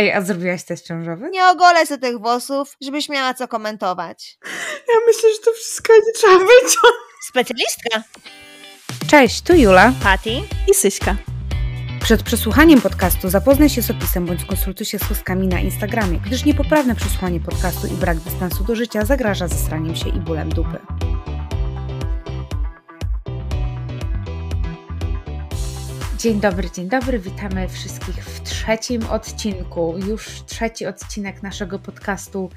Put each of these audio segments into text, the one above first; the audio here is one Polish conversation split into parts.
Ej, a zrobiłaś test ciążowy? Nie ogolę sobie tych włosów, żebyś miała co komentować. Ja myślę, że to wszystko nie trzeba wyciąć. Specjalistka. Cześć, tu Jula. Patty. I Syśka. Przed przesłuchaniem podcastu zapoznaj się z opisem bądź skonsultuj się z chustkami na Instagramie, gdyż niepoprawne przesłuchanie podcastu i brak dystansu do życia zagraża zesraniem się i bólem dupy. Dzień dobry, dzień dobry. Witamy wszystkich w trzecim odcinku. Już trzeci odcinek naszego podcastu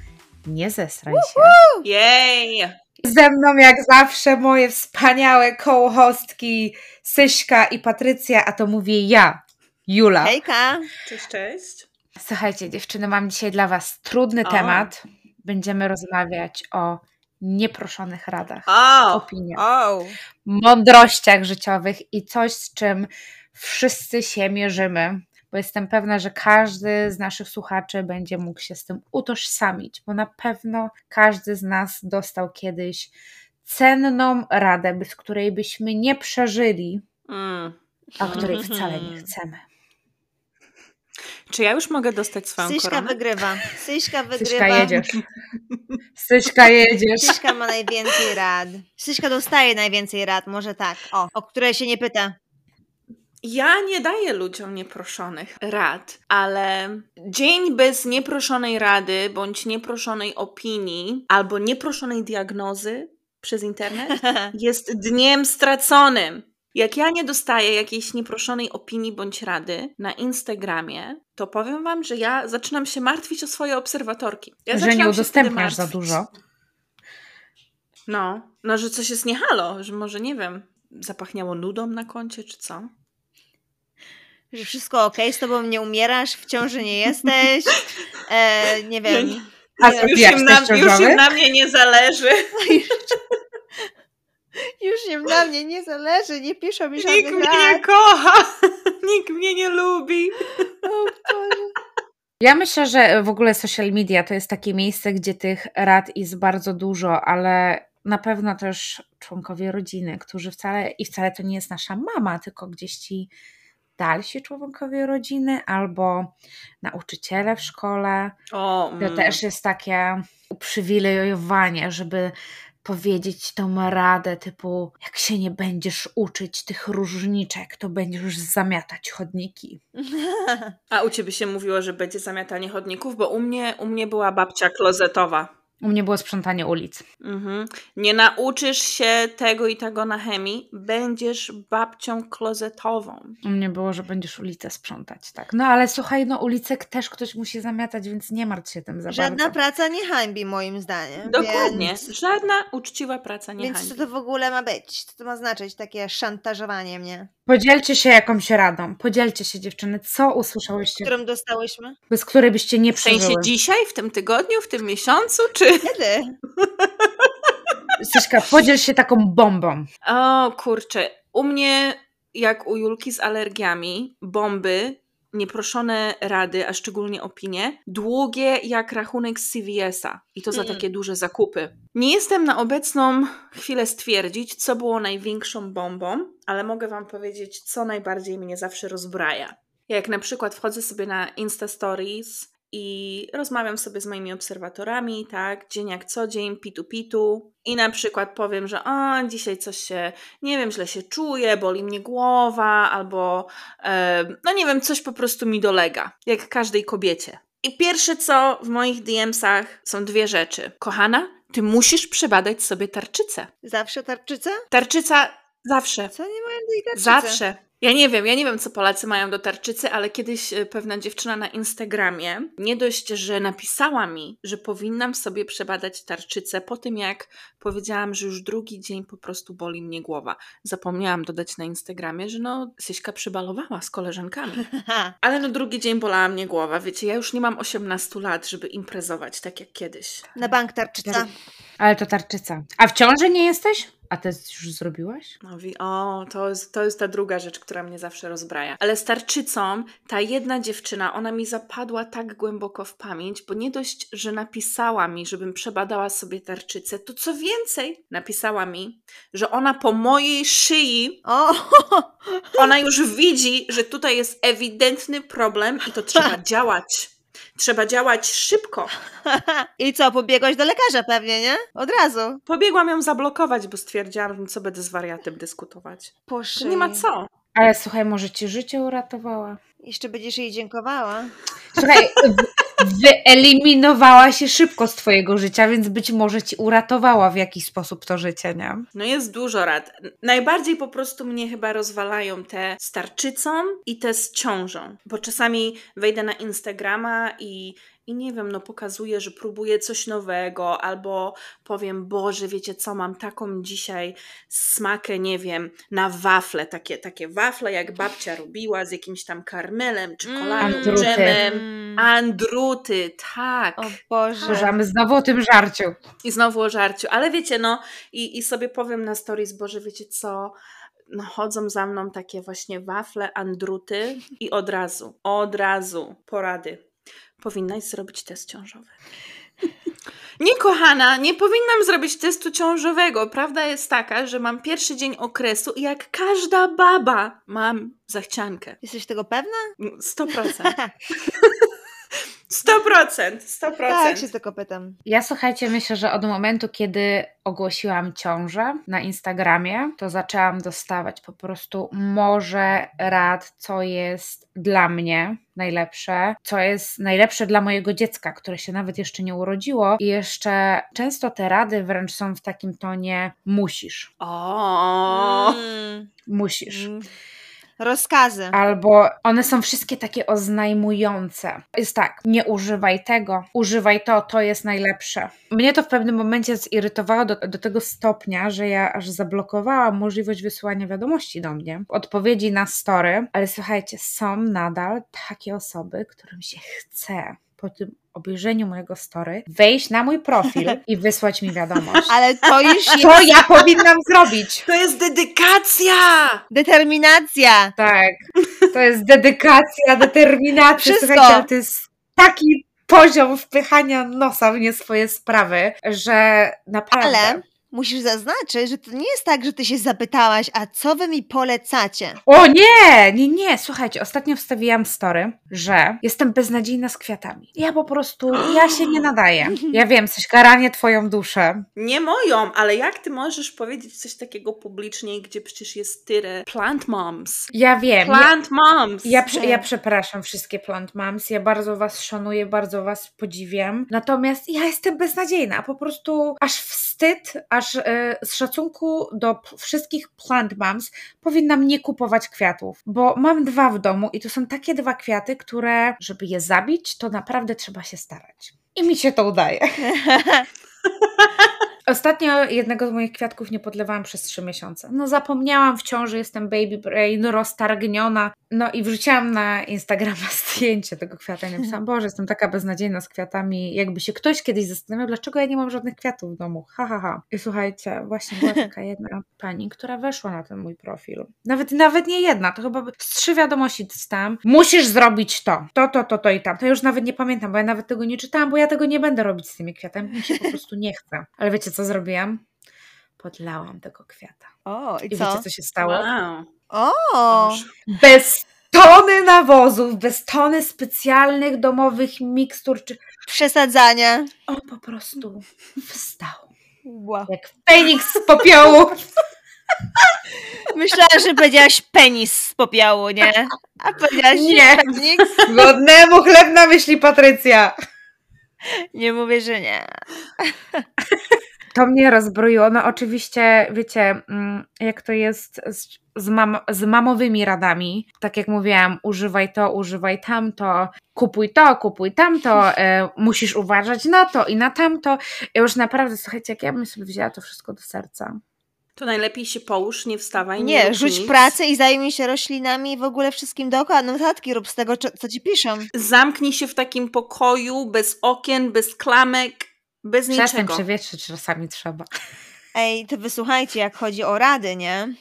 Nie zesraj się. Jej! Ze mną jak zawsze moje wspaniałe kołhostki Syśka i Patrycja, a to mówię ja, Jula. Hejka. Cześć, cześć. Słuchajcie, dziewczyny, mam dzisiaj dla Was trudny O. temat. Będziemy rozmawiać o nieproszonych radach, O! opiniach, O. mądrościach życiowych i coś, z czym wszyscy się mierzymy, bo jestem pewna, że każdy z naszych słuchaczy będzie mógł się z tym utożsamić, bo na pewno każdy z nas dostał kiedyś cenną radę, bez której byśmy nie przeżyli, Mm. a której wcale nie chcemy. Czy ja już mogę dostać swoją Syśka koronę? wygrywa. Syśka wygrywa. Syśka jedziesz. Syśka jedziesz. Syśka ma najwięcej rad. Syśka dostaje najwięcej rad, może tak. O, o które się nie pyta. Ja nie daję ludziom nieproszonych rad, ale dzień bez nieproszonej rady bądź nieproszonej opinii albo nieproszonej diagnozy przez internet jest dniem straconym. Jak ja nie dostaję jakiejś nieproszonej opinii bądź rady na Instagramie, to powiem wam, że ja zaczynam się martwić o swoje obserwatorki. Ja że nie udostępniasz za dużo. No, no, że coś jest nie halo, że może nie wiem, zapachniało nudą na koncie czy co. Że wszystko ok, z tobą nie umierasz, w ciąży nie jesteś. E, nie wiem. A Nie, Już im, na, już im na mnie nie zależy. Już im na mnie nie zależy, nie piszą mi Nikt żadnych mnie nie kocha. Nikt mnie nie lubi. O Boże. Ja myślę, że w ogóle social media to jest takie miejsce, gdzie tych rad jest bardzo dużo, ale na pewno też członkowie rodziny, którzy wcale i wcale to nie jest nasza mama, tylko gdzieś ci dalsi członkowie rodziny albo nauczyciele w szkole. O, To mm. też jest takie uprzywilejowanie, żeby powiedzieć tą radę typu jak się nie będziesz uczyć tych różniczek, to będziesz zamiatać chodniki. A u ciebie się mówiło, że będzie zamiatanie chodników, bo u mnie, u mnie była babcia klozetowa. U mnie było sprzątanie ulic. Mhm. Nie nauczysz się tego i tego na chemii, będziesz babcią klozetową. U mnie było, że będziesz ulicę sprzątać, tak. No ale słuchaj, no ulicek też ktoś musi zamiatać, więc nie martw się tym za Żadna bardzo. praca nie hańbi moim zdaniem. Dokładnie. Więc, Żadna uczciwa praca nie więc co hańbi. to w ogóle ma być? Co to ma znaczyć? Takie szantażowanie mnie. Podzielcie się jakąś radą. Podzielcie się dziewczyny, co usłyszałyście, Którą dostałyśmy? bez której byście nie W sensie przeżyły. dzisiaj, w tym tygodniu, w tym miesiącu, czy... Kiedy? Syśka, podziel się taką bombą. O kurczę, u mnie jak u Julki z alergiami, bomby, nieproszone rady, a szczególnie opinie, długie jak rachunek z CVS-a i to za Mm. takie duże zakupy. Nie jestem na obecną chwilę stwierdzić, co było największą bombą, ale mogę Wam powiedzieć, co najbardziej mnie zawsze rozbraja. Jak na przykład wchodzę sobie na Insta Stories i rozmawiam sobie z moimi obserwatorami, tak, dzień jak co dzień, pitu pitu i na przykład powiem, że a, dzisiaj coś się, nie wiem, źle się czuję, boli mnie głowa, albo e, no nie wiem, coś po prostu mi dolega, jak każdej kobiecie. I pierwsze co w moich DM-sach są dwie rzeczy. Kochana, ty musisz przebadać sobie tarczycę. Zawsze tarczyca? Tarczyca zawsze. Co nie mają tej tarczycy? Zawsze. Ja nie wiem, ja nie wiem, co Polacy mają do tarczycy, ale kiedyś e, pewna dziewczyna na Instagramie nie dość, że napisała mi, że powinnam sobie przebadać tarczycę po tym, jak powiedziałam, że już drugi dzień po prostu boli mnie głowa. Zapomniałam dodać na Instagramie, że no, Syśka przybalowała z koleżankami. Ale no drugi dzień bolała mnie głowa. Wiecie, ja już nie mam 18 lat, żeby imprezować tak jak kiedyś. Na bank tarczyca. Ale to tarczyca. A w ciąży nie jesteś? A test już zrobiłaś? Mówi, o, to jest, to jest ta druga rzecz, która mnie zawsze rozbraja. Ale z tarczycą, ta jedna dziewczyna, ona mi zapadła tak głęboko w pamięć, bo nie dość, że napisała mi, żebym przebadała sobie tarczycę, to co więcej, napisała mi, że ona po mojej szyi, O! ona już widzi, że tutaj jest ewidentny problem i to trzeba działać. Trzeba działać szybko. I co, pobiegłaś do lekarza pewnie, nie? Od razu. Pobiegłam ją zablokować, bo stwierdziłam, że co będę z wariatem dyskutować. Po Nie ma co. Ale słuchaj, może ci życie uratowała. Jeszcze będziesz jej dziękowała. Słuchaj, wyeliminowała się szybko z twojego życia, więc być może ci uratowała w jakiś sposób to życie, nie? No jest dużo rad. Najbardziej po prostu mnie chyba rozwalają te z tarczycą i te z ciążą. Bo czasami wejdę na Instagrama i, i nie wiem, no pokazuję, że próbuję coś nowego, albo powiem, Boże, wiecie co, mam taką dzisiaj smakę, nie wiem, na wafle, takie, takie wafle, jak babcia robiła z jakimś tam karmelem, czekoladą, Andruty. dżemem. Mm. Andruty, tak. O Boże. Słuchamy znowu o tym żarciu. I znowu o żarciu. Ale wiecie, no i, i sobie powiem na stories, Boże, wiecie co? No, chodzą za mną takie właśnie wafle, andruty i od razu, od razu porady. Powinnaś zrobić test ciążowy. Nie, kochana, nie powinnam zrobić testu ciążowego. Prawda jest taka, że mam pierwszy dzień okresu i jak każda baba mam zachciankę. Jesteś tego pewna? 100%. 100%. 100%. Tak, się tylko pytam. Ja słuchajcie, myślę, że od momentu, kiedy ogłosiłam ciążę na Instagramie, to zaczęłam dostawać po prostu morze rad, co jest dla mnie najlepsze, co jest najlepsze dla mojego dziecka, które się nawet jeszcze nie urodziło. I jeszcze często te rady wręcz są w takim tonie musisz, O. Mm. musisz. Mm. Rozkazy. Albo one są wszystkie takie oznajmujące. Jest tak, nie używaj tego, używaj to, to jest najlepsze. Mnie to w pewnym momencie zirytowało do, do tego stopnia, że ja aż zablokowałam możliwość wysyłania wiadomości do mnie, odpowiedzi na story, ale słuchajcie, są nadal takie osoby, którym się chce po tym obejrzeniu mojego story wejść na mój profil i wysłać mi wiadomość. Ale to już jest Co ja powinnam zrobić? To jest dedykacja! determinacja. Tak, to jest dedykacja, determinacja. Wszystko. Słuchajcie, to jest taki poziom wpychania nosa w nie swoje sprawy, że naprawdę. Ale musisz zaznaczyć, że to nie jest tak, że ty się zapytałaś, a co wy mi polecacie? O nie, nie, nie, słuchajcie, ostatnio wstawiłam story, że jestem beznadziejna z kwiatami. Ja po prostu, ja się nie nadaję. Ja wiem, coś karanie twoją duszę. Nie moją, ale jak ty możesz powiedzieć coś takiego publicznie, gdzie przecież jest tyle plant moms? Ja wiem. Ja, Plant moms! ja, prze, ja przepraszam wszystkie plant moms, ja bardzo was szanuję, bardzo was podziwiam. Natomiast ja jestem beznadziejna, po prostu aż wstyd, aż e, z szacunku do wszystkich plant moms powinnam nie kupować kwiatów, bo mam dwa w domu i to są takie dwa kwiaty, które, żeby je zabić, to naprawdę trzeba się starać. I mi się to udaje. Ostatnio jednego z moich kwiatków nie podlewałam przez trzy miesiące. No zapomniałam w ciąży, jestem baby brain, roztargniona. No i wrzuciłam na Instagrama zdjęcie tego kwiata i napisałam, Boże, jestem taka beznadziejna z kwiatami. Jakby się ktoś kiedyś zastanawiał, dlaczego ja nie mam żadnych kwiatów w domu. Ha, ha, ha. I słuchajcie, właśnie była taka jedna pani, która weszła na ten mój profil. Nawet, nawet nie jedna, to chyba z trzy wiadomości dostałam. Musisz zrobić to, to, to, to, to i tam. To już nawet nie pamiętam, bo ja nawet tego nie czytałam, bo ja tego nie będę robić z tymi kwiatami. Mi się po prostu nie chce. Ale wiecie, co zrobiłam? Podlałam tego kwiata. O, i I co? wiecie, co się stało? Wow. O. Bez tony nawozów, bez tony specjalnych domowych mikstur, czy... przesadzania. On po prostu wstał. Wow. Jak Feniks z popiołu. Myślałam, że powiedziałaś penis z popiołu, nie? A powiedziałaś Nie. Feniks? Godnemu chleb na myśli, Patrycja. Nie mówię, że nie. To mnie rozbroiło. No oczywiście, wiecie, mm, jak to jest z, z, mam, z mamowymi radami. Tak jak mówiłam, używaj to, używaj tamto, kupuj to, kupuj tamto, e, musisz uważać na to i na tamto. Ja już naprawdę, słuchajcie, jak ja bym sobie wzięła to wszystko do serca. To najlepiej się połóż, nie wstawaj, nie, Nie, rzuć nic. pracę i zajmij się roślinami i w ogóle wszystkim dookoła. Notatki rób z tego, co co ci piszą. Zamknij się w takim pokoju, bez okien, bez klamek, bez Czasem niczego. przewietrzyć czasami trzeba. Ej, to wysłuchajcie, jak chodzi o rady, nie?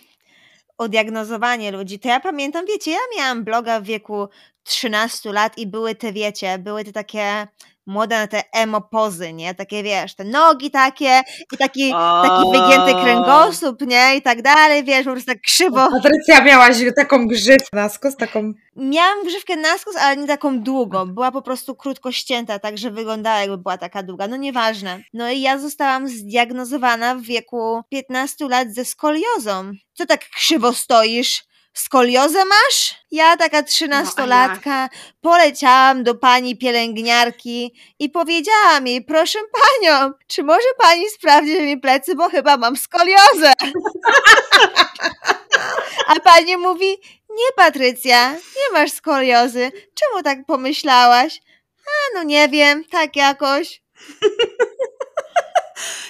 O diagnozowanie ludzi. To ja pamiętam, wiecie, ja miałam bloga w wieku 13 lat i były te, wiecie, były te takie młode na te emo pozy, nie? Takie, wiesz, te nogi takie i taki, taki wygięty kręgosłup, nie? I tak dalej, wiesz, po prostu tak krzywo. Patrycja miałaś taką grzywkę na skos, taką... Miałam grzywkę na skos, ale nie taką długą. Była po prostu krótko ścięta, tak że wyglądała jakby była taka długa. No nieważne. No i ja zostałam zdiagnozowana w wieku 15 lat ze skoliozą. Co tak krzywo stoisz? Skoliozę masz? Ja, taka trzynastolatka, no, poleciałam do pani pielęgniarki i powiedziałam jej, proszę panią, czy może pani sprawdzić mi plecy, bo chyba mam skoliozę. A pani mówi, nie Patrycja, nie masz skoliozy. Czemu tak pomyślałaś? A, no nie wiem, tak jakoś.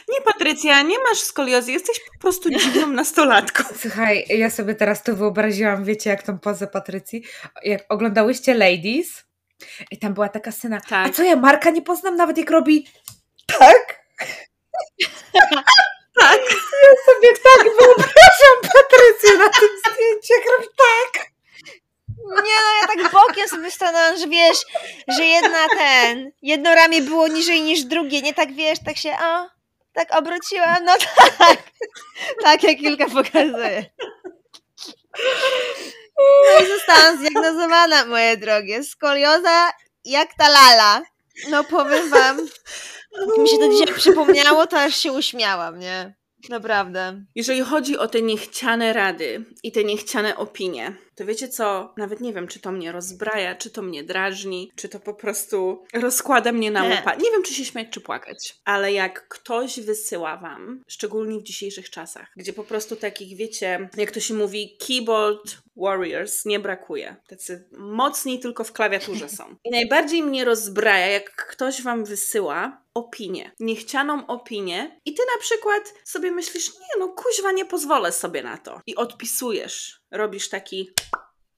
Nie, Patrycja, nie masz skoliozy, jesteś po prostu dziwną nastolatką. Słuchaj, ja sobie teraz to wyobraziłam, wiecie, jak tą pozę Patrycji. Jak oglądałyście Ladies i tam była taka scena, tak. a co ja Marka nie poznam nawet jak robi tak? tak. Ja sobie tak wyobrażam Patrycję na tym zdjęciu, jak robi tak. Nie no, ja tak bokiem sobie stanęłam, że wiesz, że jedna ten, jedno ramię było niżej niż drugie, nie tak wiesz, tak się, o, tak obróciłam, no tak. Tak jak Kilka pokazuje. No i zostałam zdiagnozowana, moje drogie. Skolioza jak ta lala. No powiem wam, mi się to dzisiaj przypomniało, to aż się uśmiałam, nie? Naprawdę. Jeżeli chodzi o te niechciane rady i te niechciane opinie, to wiecie co? Nawet nie wiem, czy to mnie rozbraja, czy to mnie drażni, czy to po prostu rozkłada mnie na łupa. Nie wiem, czy się śmiać, czy płakać. Ale jak ktoś wysyła wam, szczególnie w dzisiejszych czasach, gdzie po prostu takich, wiecie, jak to się mówi, keyboard warriors nie brakuje. Tacy mocni tylko w klawiaturze są. I najbardziej mnie rozbraja, jak ktoś wam wysyła opinię, niechcianą opinię i ty na przykład sobie myślisz, nie no, kuźwa, nie pozwolę sobie na to. I odpisujesz robisz taki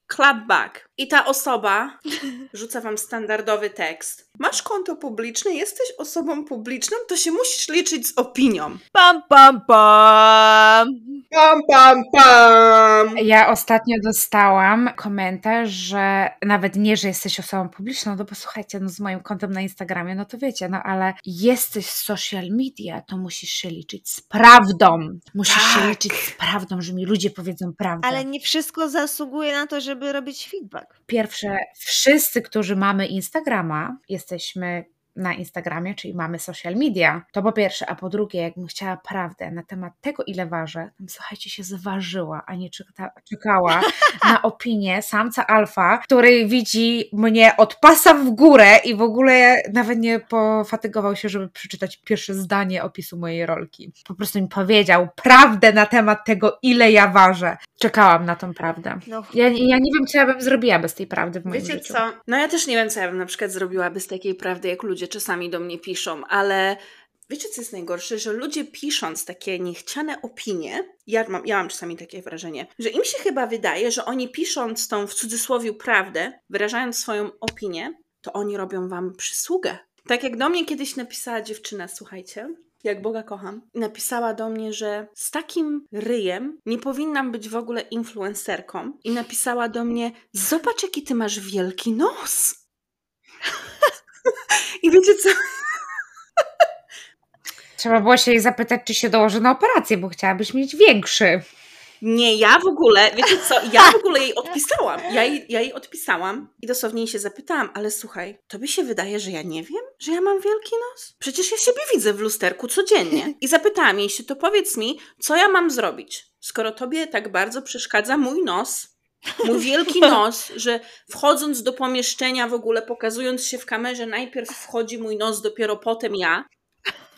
clapback i ta osoba rzuca wam standardowy tekst. Masz konto publiczne, jesteś osobą publiczną, to się musisz liczyć z opinią. Pam, pam, pam. Pam, pam, pam. Ja ostatnio dostałam komentarz, że nawet nie, że jesteś osobą publiczną, no bo słuchajcie, no z moim kontem na Instagramie, no to wiecie, no ale jesteś z social media, to musisz się liczyć z prawdą. Musisz tak. się liczyć z prawdą, że mi ludzie powiedzą prawdę. Ale nie wszystko zasługuje na to, żeby robić feedback. Pierwsze, wszyscy, którzy mamy Instagrama, jesteśmy na Instagramie, czyli mamy social media. To po pierwsze, a po drugie, jakbym chciała prawdę na temat tego, ile ważę, to słuchajcie, się zważyła, a nie czeka, czekała na opinię samca alfa, który widzi mnie od pasa w górę i w ogóle nawet nie pofatygował się, żeby przeczytać pierwsze zdanie opisu mojej rolki. Po prostu mi powiedział prawdę na temat tego, ile ja ważę. Czekałam na tą prawdę. No. Ja, ja nie wiem, co ja bym zrobiła bez tej prawdy w moim Wiecie życiu. co? No ja też nie wiem, co ja bym na przykład zrobiła bez takiej prawdy, jak ludzie czasami do mnie piszą, ale wiecie, co jest najgorsze? Że ludzie pisząc takie niechciane opinie, ja mam, ja mam czasami takie wrażenie, że im się chyba wydaje, że oni pisząc tą w cudzysłowie prawdę, wyrażając swoją opinię, to oni robią wam przysługę. Tak jak do mnie kiedyś napisała dziewczyna, słuchajcie, jak Boga kocham, napisała do mnie, że z takim ryjem nie powinnam być w ogóle influencerką. I napisała do mnie: Zobacz, jaki ty masz wielki nos. I wiecie co? Trzeba było się jej zapytać, czy się dołoży na operację, bo chciałabyś mieć większy. Nie, ja w ogóle, wiecie co, ja w ogóle jej odpisałam. Ja jej, ja jej odpisałam i dosłownie jej się zapytałam, ale słuchaj, tobie się wydaje, że ja nie wiem, że ja mam wielki nos? Przecież ja siebie widzę w lusterku codziennie. I zapytałam jej się, to powiedz mi, co ja mam zrobić, skoro tobie tak bardzo przeszkadza mój nos, Mój wielki nos, że wchodząc do pomieszczenia, w ogóle pokazując się w kamerze, najpierw wchodzi mój nos, dopiero potem ja.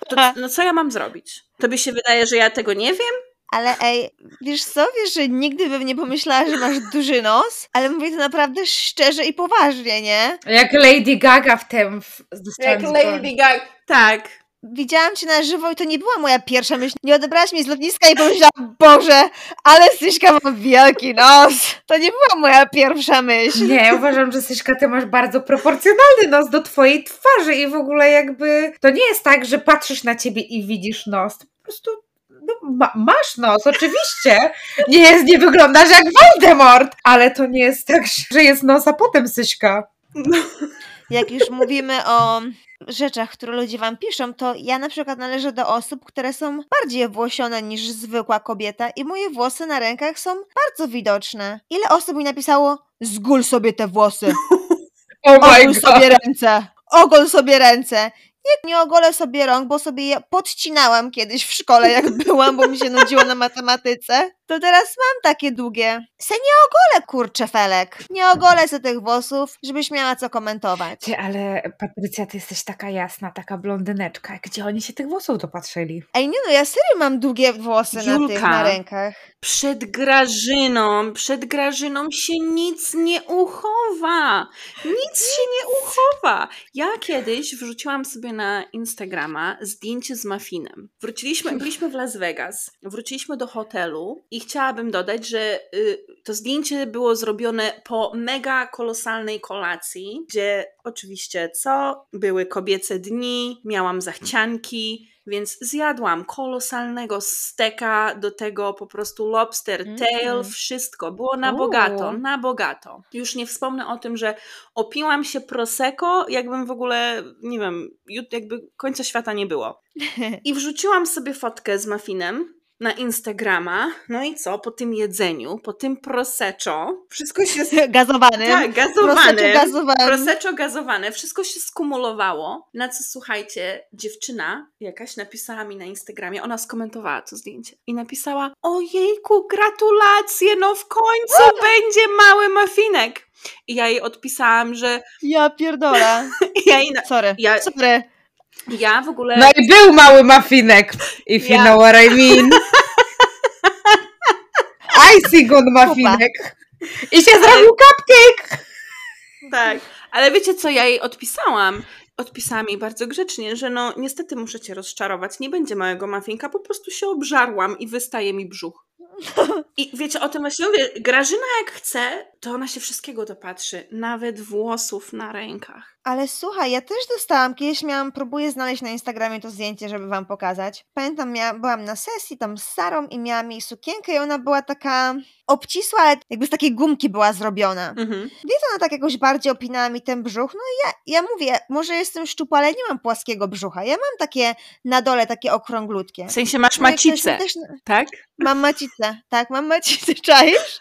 To, no co ja mam zrobić? Tobie się wydaje, że ja tego nie wiem? Ale ej, wiesz co, wiesz, że nigdy bym nie pomyślała, że masz duży nos, ale mówię to naprawdę szczerze i poważnie, nie? Jak Lady Gaga w tym. W, Jak Lady Gaga, tak widziałam cię na żywo i to nie była moja pierwsza myśl. Nie odebrałaś mnie z lotniska i pomyślałam, Boże, ale Syśka ma wielki nos. To nie była moja pierwsza myśl. Nie, uważam, że Syśka, ty masz bardzo proporcjonalny nos do twojej twarzy i w ogóle jakby to nie jest tak, że patrzysz na ciebie i widzisz nos. To po prostu no ma, masz nos, oczywiście. Nie, jest, nie wyglądasz jak Voldemort, ale to nie jest tak, że jest nos, a potem Syśka. Jak już mówimy o rzeczach, które ludzie wam piszą, to ja na przykład należę do osób, które są bardziej włosione niż zwykła kobieta i moje włosy na rękach są bardzo widoczne. Ile osób mi napisało, zgól sobie te włosy, Oh ogól sobie ręce, ogól sobie ręce. Nie, nie ogolę sobie rąk, bo sobie je podcinałam kiedyś w szkole, jak byłam, bo mi się nudziło na matematyce. To teraz mam takie długie. Se nie ogolę, kurczę, Felek. Nie ogolę se tych włosów, żebyś miała co komentować. Ty, ale Patrycja, ty jesteś taka jasna, taka blondyneczka. Gdzie oni się tych włosów dopatrzyli? Ej, nie no, ja serio mam długie włosy na tych, Julka. na rękach. Przed Grażyną, przed Grażyną się nic nie uchowa. Nic się nie uchowa. Ja kiedyś wrzuciłam sobie na Instagrama zdjęcie z mafinem. Wróciliśmy, byliśmy w Las Vegas, wróciliśmy do hotelu i chciałabym dodać, że y, to zdjęcie było zrobione po mega kolosalnej kolacji, gdzie oczywiście co? Były kobiece dni, miałam zachcianki, więc zjadłam kolosalnego steka, do tego po prostu lobster Mm. tail, wszystko. Było na bogato, na bogato. Już nie wspomnę o tym, że opiłam się prosecco, jakbym w ogóle, nie wiem, jakby końca świata nie było. I wrzuciłam sobie fotkę z muffinem na Instagrama. No i co? Po tym jedzeniu, po tym prosecco, wszystko się... Gazowany. Tak, gazowane. Prosecco gazowane, wszystko się skumulowało. Na co słuchajcie, dziewczyna jakaś napisała mi na Instagramie, ona skomentowała to zdjęcie i napisała: Ojejku, gratulacje, no w końcu będzie mały mafinek. I ja jej odpisałam, że Ja pierdolę. ja, jej na... Sorry. Ja- Sorry. Ja w ogóle. No i był mały mafinek, if you Ja- know what I mean. I see good mafinek. I się zrobił cupcake. Tak, ale wiecie co, ja jej odpisałam? Odpisałam jej bardzo grzecznie, że no niestety muszę cię rozczarować, nie będzie małego mafinka, po prostu się obżarłam i wystaje mi brzuch. I wiecie, o tym właśnie mówię, Grażyna jak chce, to ona się wszystkiego dopatrzy, nawet włosów na rękach. Ale słuchaj, ja też dostałam, kiedyś miałam, próbuję znaleźć na Instagramie to zdjęcie, żeby wam pokazać. Pamiętam, byłam na sesji tam z Sarą i miałam jej sukienkę i ona była taka obcisła, ale jakby z takiej gumki była zrobiona. Mhm. Więc ona tak jakoś bardziej opinała mi ten brzuch. No i ja, ja mówię, może jestem szczupła, ale nie mam płaskiego brzucha. Ja mam takie na dole, takie okrąglutkie. W sensie masz No macicę, Też, tak? mam macicę, tak, mam macicę. Czaisz?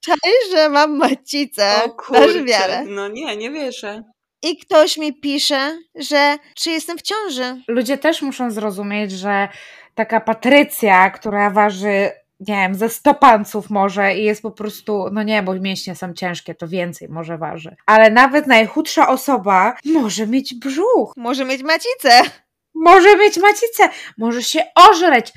Czaisz, że mam macicę. O Dasz kurczę, wiarę. no nie, nie wierzę. I ktoś mi pisze, że czy jestem w ciąży. Ludzie też muszą zrozumieć, że taka Patrycja, która waży, nie wiem, ze 100 panców może i jest po prostu, no nie, bo mięśnie są ciężkie, to więcej może waży. Ale nawet najchudsza osoba może mieć brzuch, Może mieć macicę. może mieć macicę, może się ożreć.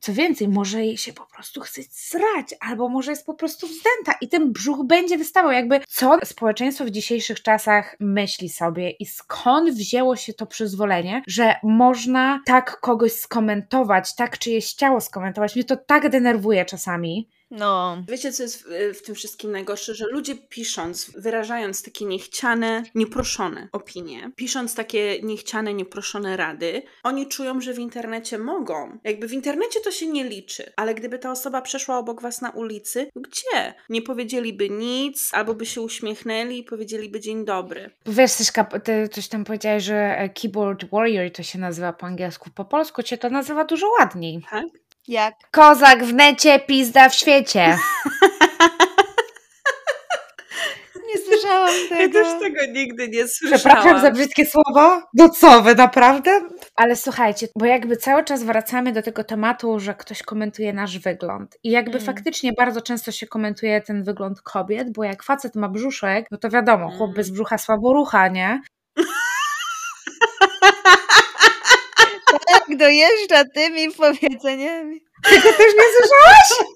Co więcej, może jej się po prostu chce srać, albo może jest po prostu wzdęta i ten brzuch będzie wystawał. Jakby co społeczeństwo w dzisiejszych czasach myśli sobie i skąd wzięło się to przyzwolenie, że można tak kogoś skomentować, tak czyjeś ciało skomentować. Mnie to tak denerwuje czasami. No. Wiecie, co jest w, w tym wszystkim najgorsze? Że ludzie pisząc, wyrażając takie niechciane, nieproszone opinie, pisząc takie niechciane, nieproszone rady, oni czują, że w internecie mogą. Jakby w internecie to się nie liczy, ale gdyby ta osoba przeszła obok was na ulicy, gdzie? Nie powiedzieliby nic, albo by się uśmiechnęli i powiedzieliby dzień dobry. Wiesz, Syśka, ty coś tam powiedziałeś, że e, keyboard warrior to się nazywa po angielsku. Po polsku cię to nazywa dużo ładniej. Tak? Jak? Kozak w necie, pizda w świecie. Nie słyszałam Ja tego. też tego nigdy nie słyszałam. Przepraszam za brzydkie słowa. No co wy, naprawdę? Ale słuchajcie, bo jakby cały czas wracamy do tego tematu, że ktoś komentuje nasz wygląd. I jakby Mm. faktycznie bardzo często się komentuje ten wygląd kobiet, bo jak facet ma brzuszek, no to wiadomo, chłop Mm. bez brzucha słabo rucha, nie? Tak dojeżdża tymi powiedzeniami. Tego też nie słyszałam.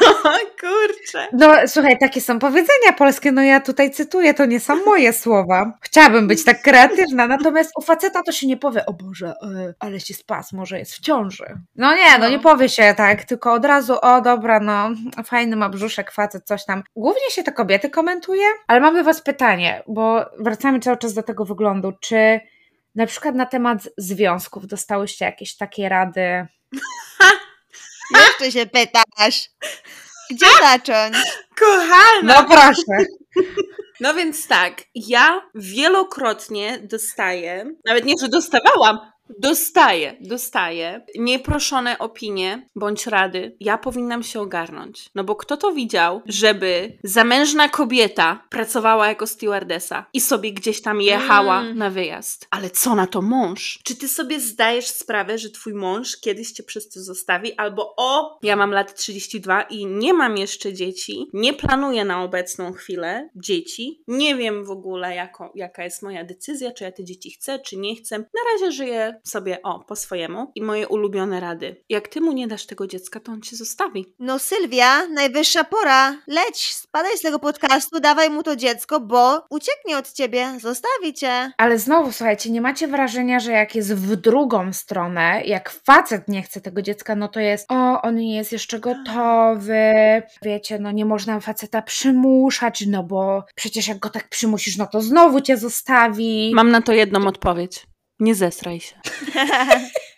O kurczę. No słuchaj, takie są powiedzenia polskie, no ja tutaj cytuję, to nie są moje słowa. Chciałabym być tak kreatywna, natomiast u faceta to się nie powie, o Boże, e, ale się spas, może jest w ciąży. No nie, no nie powie się tak, tylko od razu, o dobra, no fajny ma brzuszek facet, coś tam. Głównie się to kobiety komentuje, ale mam do was pytanie, bo wracamy cały czas do tego wyglądu, czy Na przykład na temat związków dostałyście jakieś takie rady? Jeszcze się pytasz. Gdzie zacząć? Kochana! No proszę. No więc tak, ja wielokrotnie dostaję, nawet nie, że dostawałam, Dostaję, dostaję nieproszone opinie bądź rady. Ja powinnam się ogarnąć. No bo kto to widział, żeby zamężna kobieta pracowała jako stewardesa i sobie gdzieś tam jechała Mm. na wyjazd? Ale co na to mąż? Czy ty sobie zdajesz sprawę, że twój mąż kiedyś cię przez to zostawi? Albo o, ja mam lat 32 i nie mam jeszcze dzieci, nie planuję na obecną chwilę dzieci, nie wiem w ogóle jako, jaka jest moja decyzja, czy ja te dzieci chcę, czy nie chcę. Na razie żyję sobie o, po swojemu i moje ulubione rady. Jak ty mu nie dasz tego dziecka, to on cię zostawi. No Sylwia, najwyższa pora. Leć, spadaj z tego podcastu, dawaj mu to dziecko, bo ucieknie od ciebie, zostawi cię. Ale znowu, słuchajcie, nie macie wrażenia, że jak jest w drugą stronę, jak facet nie chce tego dziecka, no to jest, o, on nie jest jeszcze gotowy, wiecie, no nie można faceta przymuszać, no bo przecież jak go tak przymusisz, no to znowu cię zostawi. Mam na to jedną odpowiedź. Nie zesraj się.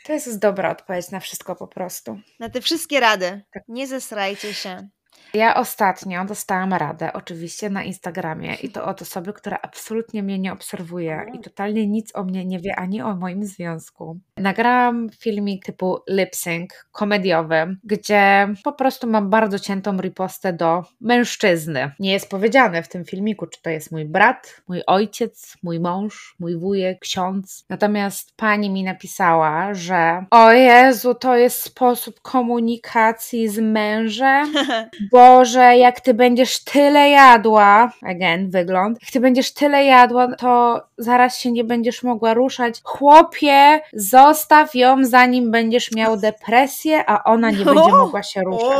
To jest dobra odpowiedź na wszystko po prostu. Na te wszystkie rady. Tak. Nie zesrajcie się. Ja ostatnio dostałam radę, oczywiście na Instagramie, i to od osoby, która absolutnie mnie nie obserwuje i totalnie nic o mnie nie wie ani o moim związku. Nagrałam filmik typu lip sync komediowy, gdzie po prostu mam bardzo ciętą ripostę do mężczyzny. Nie jest powiedziane w tym filmiku, czy to jest mój brat, mój ojciec, mój mąż, mój wujek, ksiądz. Natomiast pani mi napisała, że o Jezu, to jest sposób komunikacji z mężem. Boże, jak ty będziesz tyle jadła, again, wygląd, jak ty będziesz tyle jadła, to zaraz się nie będziesz mogła ruszać. Chłopie, zostaw ją, zanim będziesz miał depresję, a ona nie będzie mogła się ruszać.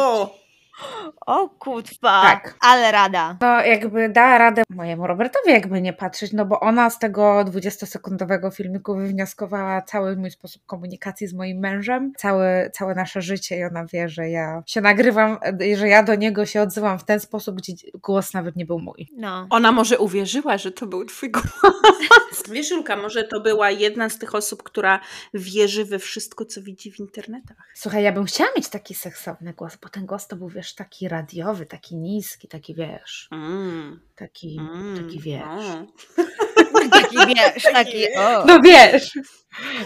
O kutwa. Tak. Ale rada. No, jakby dała radę mojemu Robertowi, jakby nie patrzeć, no bo ona z tego 20-sekundowego filmiku wywnioskowała cały mój sposób komunikacji z moim mężem, całe, całe nasze życie i ona wie, że ja się nagrywam, że ja do niego się odzywam w ten sposób, gdzie głos nawet nie był mój. No. Ona może uwierzyła, że to był twój głos. Wiesz, Julka, może to była jedna z tych osób, która wierzy we wszystko, co widzi w internetach. Słuchaj, ja bym chciała mieć taki seksowny głos, bo ten głos to był, wiesz, taki radiowy, taki niski, taki, wiesz, Mm, taki, mm, taki, wiesz. o. Taki wiesz, taki o. No wiesz,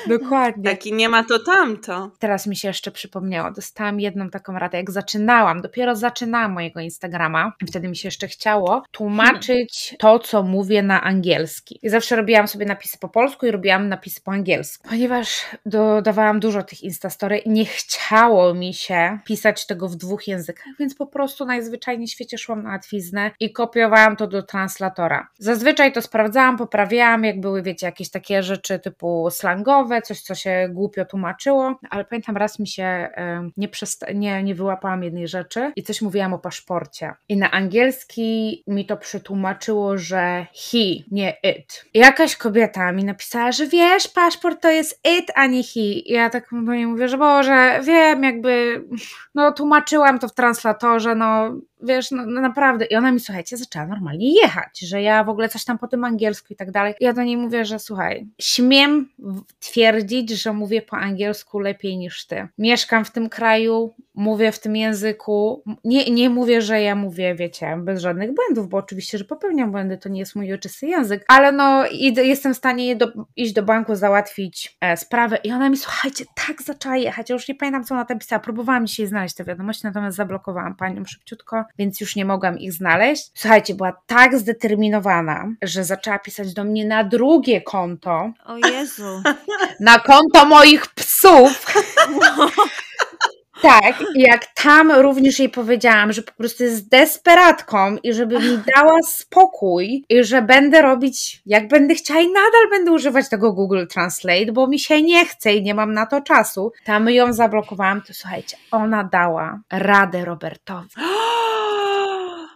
dokładnie. Taki nie ma to tamto. Teraz mi się jeszcze przypomniało, dostałam jedną taką radę, jak zaczynałam, dopiero zaczynałam mojego Instagrama i wtedy mi się jeszcze chciało tłumaczyć to, co mówię na angielski. I zawsze robiłam sobie napisy po polsku i robiłam napisy po angielsku. Ponieważ dodawałam dużo tych Instastory i nie chciało mi się pisać tego w dwóch językach, więc po prostu najzwyczajniej w świecie szłam na łatwiznę i kopiowałam to do translatora. Zazwyczaj to sprawdzałam, poprawiałam, jak były, wiecie, jakieś takie rzeczy typu slangowe, coś, co się głupio tłumaczyło, ale pamiętam raz mi się nie, przesta- nie, nie wyłapałam jednej rzeczy i coś mówiłam o paszporcie. I na angielski mi to przetłumaczyło, że he, nie it. I jakaś kobieta mi napisała, że wiesz, paszport to jest it, a nie he. I ja tak do niej mówię, że Boże, wiem, jakby, no tłumaczyłam to w translatorze, no wiesz, no, no naprawdę. I ona mi, słuchajcie, zaczęła normalnie jechać, że ja w ogóle coś tam po tym angielsku i tak dalej. Ja do niej mówię, że słuchaj, śmiem twierdzić, że mówię po angielsku lepiej niż ty. Mieszkam w tym kraju, mówię w tym języku. Nie, nie mówię, że ja mówię, wiecie, bez żadnych błędów, bo oczywiście, że popełniam błędy, to nie jest mój ojczysty język, ale no jestem w stanie do, iść do banku, załatwić e, sprawę i ona mi, słuchajcie, tak zaczęła jechać, ja już nie pamiętam, co ona tam pisała, próbowałam dzisiaj znaleźć te wiadomości, natomiast zablokowałam panią szybciutko, więc już nie mogłam ich znaleźć. Słuchajcie, była tak zdeterminowana, że zaczęła pisać do mnie na drugie konto, O Jezu. na konto moich psów. Tak, i jak tam również jej powiedziałam, że po prostu jest desperatką i żeby mi dała spokój i że będę robić jak będę chciała i nadal będę używać tego Google Translate, bo mi się nie chce i nie mam na to czasu. Tam ją zablokowałam, to słuchajcie, ona dała radę Robertowi.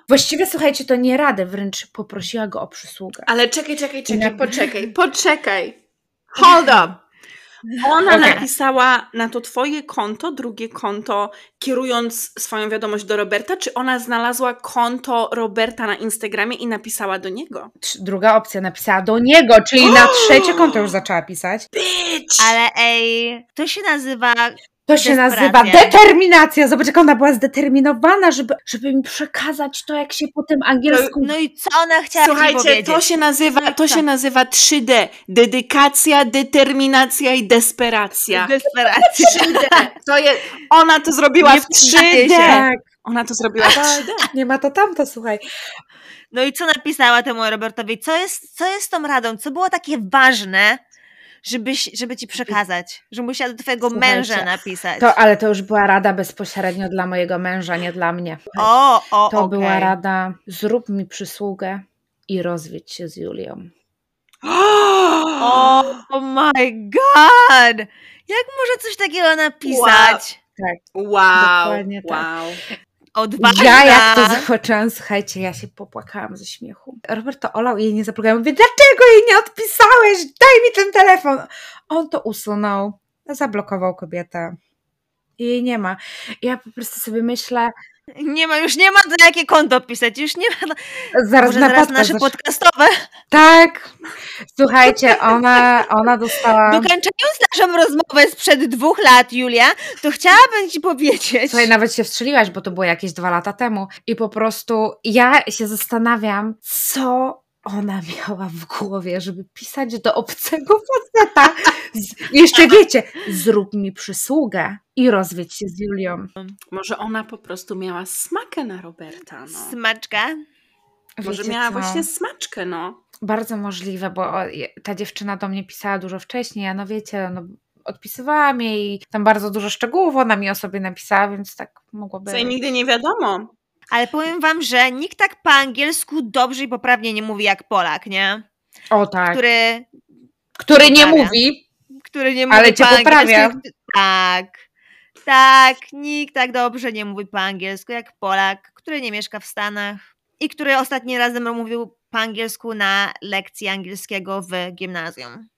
Właściwie słuchajcie, to nie radę, wręcz poprosiła go o przysługę. Ale czekaj, czekaj, czekaj, Nie. poczekaj, poczekaj. Hold up. Ona Okej. napisała na to twoje konto, drugie konto, kierując swoją wiadomość do Roberta, czy ona znalazła konto Roberta na Instagramie i napisała do niego? Druga opcja napisała do niego, czyli na trzecie konto już zaczęła pisać. Bitch! Ale ej, to się nazywa To się nazywa determinacja. Zobacz, jak ona była zdeterminowana, żeby, żeby mi przekazać to, jak się po tym angielsku... No i co ona chciała ci Słuchajcie, powiedzieć? to się nazywa, to Tak. się nazywa 3D. Dedykacja, determinacja i desperacja. Desperacja. 3D. To jest, ona to zrobiła Nie w przyznaje 3D. się. Tak, Ona to zrobiła w 3D. nie ma to tamto, słuchaj. No i co napisała temu Robertowi? Co jest, co jest tą radą? Co było takie ważne, żebyś, żeby ci przekazać? Że musiała do twojego Słuchajcie, męża napisać. To, ale to już była rada bezpośrednio dla mojego męża, nie dla mnie. O, o, To okej. była rada, zrób mi przysługę i rozwiedź się z Julią. O oh my god! Jak może coś takiego napisać? Wow, Dokładnie tak. wow. Odważna! Ja jak to zobaczyłam, słuchajcie, ja się popłakałam ze śmiechu. Robert to olał i jej nie zapomniał. Mówię, dlaczego jej nie odpisałeś? Daj mi ten telefon. On to usunął, zablokował kobietę. I jej nie ma. Ja po prostu sobie myślę, Nie ma, już nie ma do jakie konto pisać, już nie ma. Zaraz Może na zaraz podcast nasze podcastowe. Tak. Słuchajcie, ona, ona dostała... Dokończając naszą rozmowę sprzed dwóch lat, Julia, to chciałabym ci powiedzieć. Słuchaj, nawet się wstrzeliłaś, bo to było jakieś dwa lata temu. I po prostu ja się zastanawiam, co ona miała w głowie, żeby pisać do obcego faceta. Z, jeszcze wiecie, zrób mi przysługę i rozwiedź się z Julią. Może ona po prostu miała smakę na Roberta, no. Smaczka. Może Wiecie miała co? właśnie smaczkę, no. Bardzo możliwe, bo ta dziewczyna do mnie pisała dużo wcześniej, a no wiecie, no, odpisywałam jej tam bardzo dużo szczegółów, ona mi o sobie napisała, więc tak mogłoby... Co i nigdy nie wiadomo. Ale powiem wam, że nikt tak po angielsku dobrze i poprawnie nie mówi jak Polak, nie? O tak, który, Który, nie mówi, który nie mówi Ale cię po poprawia. angielsku. Tak. Tak, nikt tak dobrze nie mówi po angielsku jak Polak, który nie mieszka w Stanach i który ostatni razem mówił po angielsku na lekcji angielskiego w gimnazjum.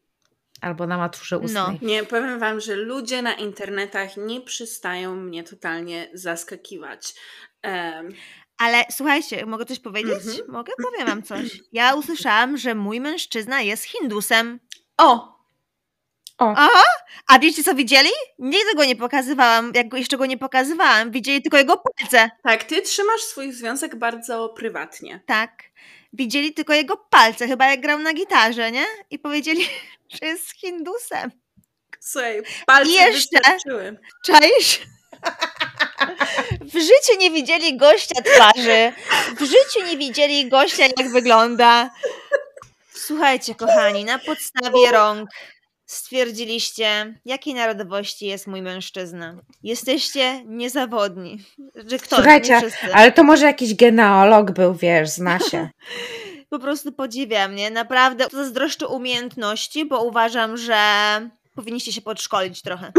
albo na maturze ustnej. Nie, powiem wam, że ludzie na internetach nie przestają mnie totalnie zaskakiwać. Em, Ale słuchajcie, mogę coś powiedzieć? Mhm. Mogę? Powiem wam coś. Ja usłyszałam, że mój mężczyzna jest Hindusem. o! O, Aha! A wiecie co widzieli? Nigdy go nie pokazywałam, jak go jeszcze go nie pokazywałam. Widzieli tylko jego palce. Tak, ty trzymasz swój związek bardzo prywatnie. Tak. Widzieli tylko jego palce, chyba jak grał na gitarze, nie? I powiedzieli, że jest Hindusem. Słuchaj, palce I jeszcze-. Czaisz? W życiu nie widzieli gościa twarzy. W życiu nie widzieli gościa, jak wygląda. Słuchajcie, kochani, na podstawie rąk stwierdziliście, jakiej narodowości jest mój mężczyzna. Jesteście niezawodni. Że ktoś, Słuchajcie, ale to może jakiś genealog był, wiesz, zna się. Po prostu podziwiam, nie? Naprawdę zazdroszczę umiejętności, bo uważam, że powinniście się podszkolić trochę.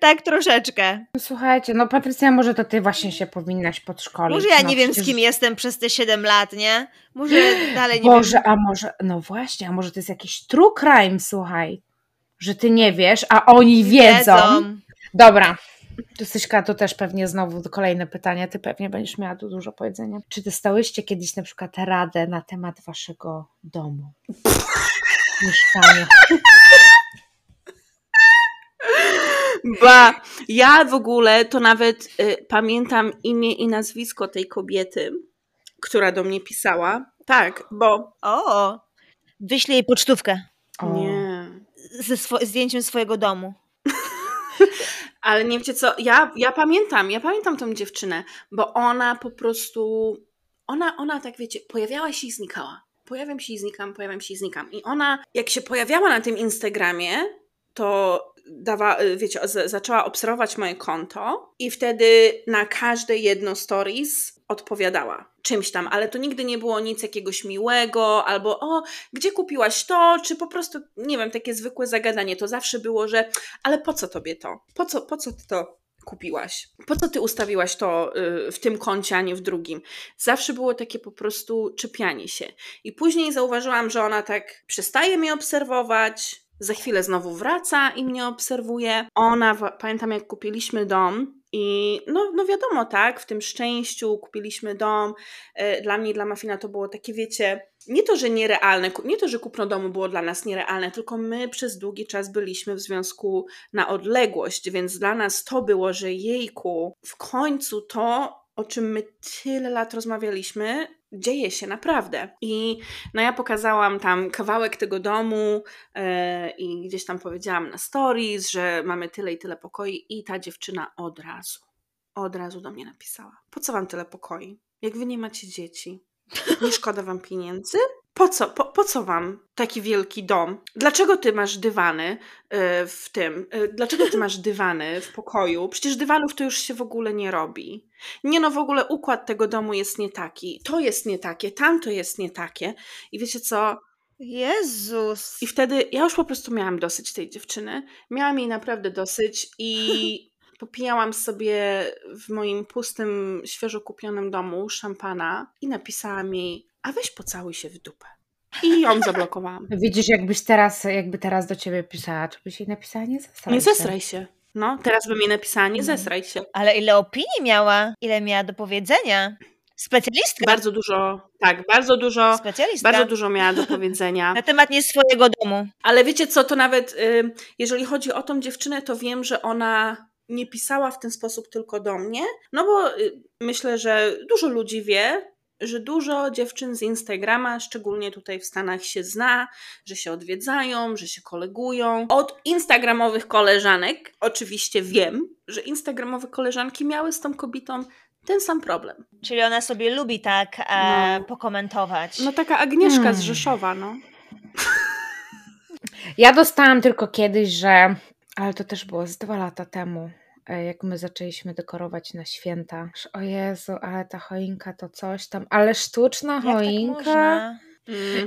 Tak troszeczkę. Słuchajcie, no Patrycja, może to ty właśnie się powinnaś podszkolić. Może ja no, nie wiem, z kim jestem przez te 7 lat, nie? Może dalej nie Boże, wiem. a może, no właśnie, a może to jest jakiś true crime, słuchaj, że ty nie wiesz, a oni wiedzą. Dobra. Tu Syśka, to też pewnie znowu kolejne pytanie. Ty pewnie będziesz miała tu dużo powiedzenia. Czy dostałyście kiedyś na przykład radę na temat waszego domu? Mieszkania. Ba, ja w ogóle to nawet y, pamiętam imię i nazwisko tej kobiety, która do mnie pisała. Tak, bo O! Wyślę jej pocztówkę O. nie. ze swo- zdjęciem swojego domu. Ale nie wiecie co, ja, ja pamiętam, ja pamiętam tą dziewczynę, bo ona po prostu, ona, ona tak wiecie, pojawiała się i znikała. Pojawiam się i znikam, pojawiam się i znikam. I ona, jak się pojawiała na tym Instagramie, to dawa, y, wiecie, z, zaczęła obserwować moje konto i wtedy na każde jedno stories odpowiadała czymś tam, ale to nigdy nie było nic jakiegoś miłego, albo o, gdzie kupiłaś to, czy po prostu, nie wiem, takie zwykłe zagadanie. To zawsze było, że ale po co tobie to? Po co, po co ty to kupiłaś? Po co ty ustawiłaś to y, w tym koncie, a nie w drugim? Zawsze było takie po prostu czepianie się. I później zauważyłam, że ona tak przestaje mnie obserwować, Za chwilę znowu wraca i mnie obserwuje. Ona, pamiętam jak kupiliśmy dom, i no, no wiadomo, tak, w tym szczęściu kupiliśmy dom. E, dla mnie i dla Mafina to było takie, wiecie, nie to, że nierealne, nie to, że kupno domu było dla nas nierealne, tylko my przez długi czas byliśmy w związku na odległość, więc dla nas to było, że jejku, w końcu to, o czym my tyle lat rozmawialiśmy, dzieje się naprawdę. I no ja pokazałam tam kawałek tego domu yy, i gdzieś tam powiedziałam na stories, że mamy tyle i tyle pokoi i ta dziewczyna od razu, od razu do mnie napisała. Po co wam tyle pokoi? Jak wy nie macie dzieci? Nie szkoda wam pieniędzy? Po co, po, po co wam taki wielki dom? Dlaczego ty masz dywany y, w tym? Y, dlaczego ty masz dywany w pokoju? Przecież dywanów to już się w ogóle nie robi. Nie no, w ogóle układ tego domu jest nie taki. To jest nie takie, tamto jest nie takie. I wiecie co? Jezus. I wtedy ja już po prostu miałam dosyć tej dziewczyny. Miałam jej naprawdę dosyć i popijałam sobie w moim pustym, świeżo kupionym domu szampana i napisałam jej, a weź pocałuj się w dupę. I ją zablokowałam. Widzisz, jakbyś teraz, jakby teraz do ciebie pisała, to byś jej napisała, nie zesraj Nie zesraj się. No, teraz bym jej napisała, nie mhm. zesraj się. Ale ile opinii miała, ile miała do powiedzenia. Specjalistka. Bardzo dużo, tak, bardzo dużo, Specjalistka. bardzo dużo miała do powiedzenia. Na temat nie swojego domu. Ale wiecie co, to nawet y, jeżeli chodzi o tą dziewczynę, to wiem, że ona nie pisała w ten sposób tylko do mnie, no bo y, myślę, że dużo ludzi wie, że dużo dziewczyn z Instagrama, szczególnie tutaj w Stanach, się zna, że się odwiedzają, że się kolegują. Od instagramowych koleżanek oczywiście wiem, że instagramowe koleżanki miały z tą kobietą ten sam problem. Czyli ona sobie lubi tak e, no. pokomentować. No taka Agnieszka hmm. z Rzeszowa, no. Ja dostałam tylko kiedyś, że, ale to też było z dwa lata temu, jak my zaczęliśmy dekorować na święta. O Jezu, ale ta choinka to coś tam, ale sztuczna jak tak choinka. Tak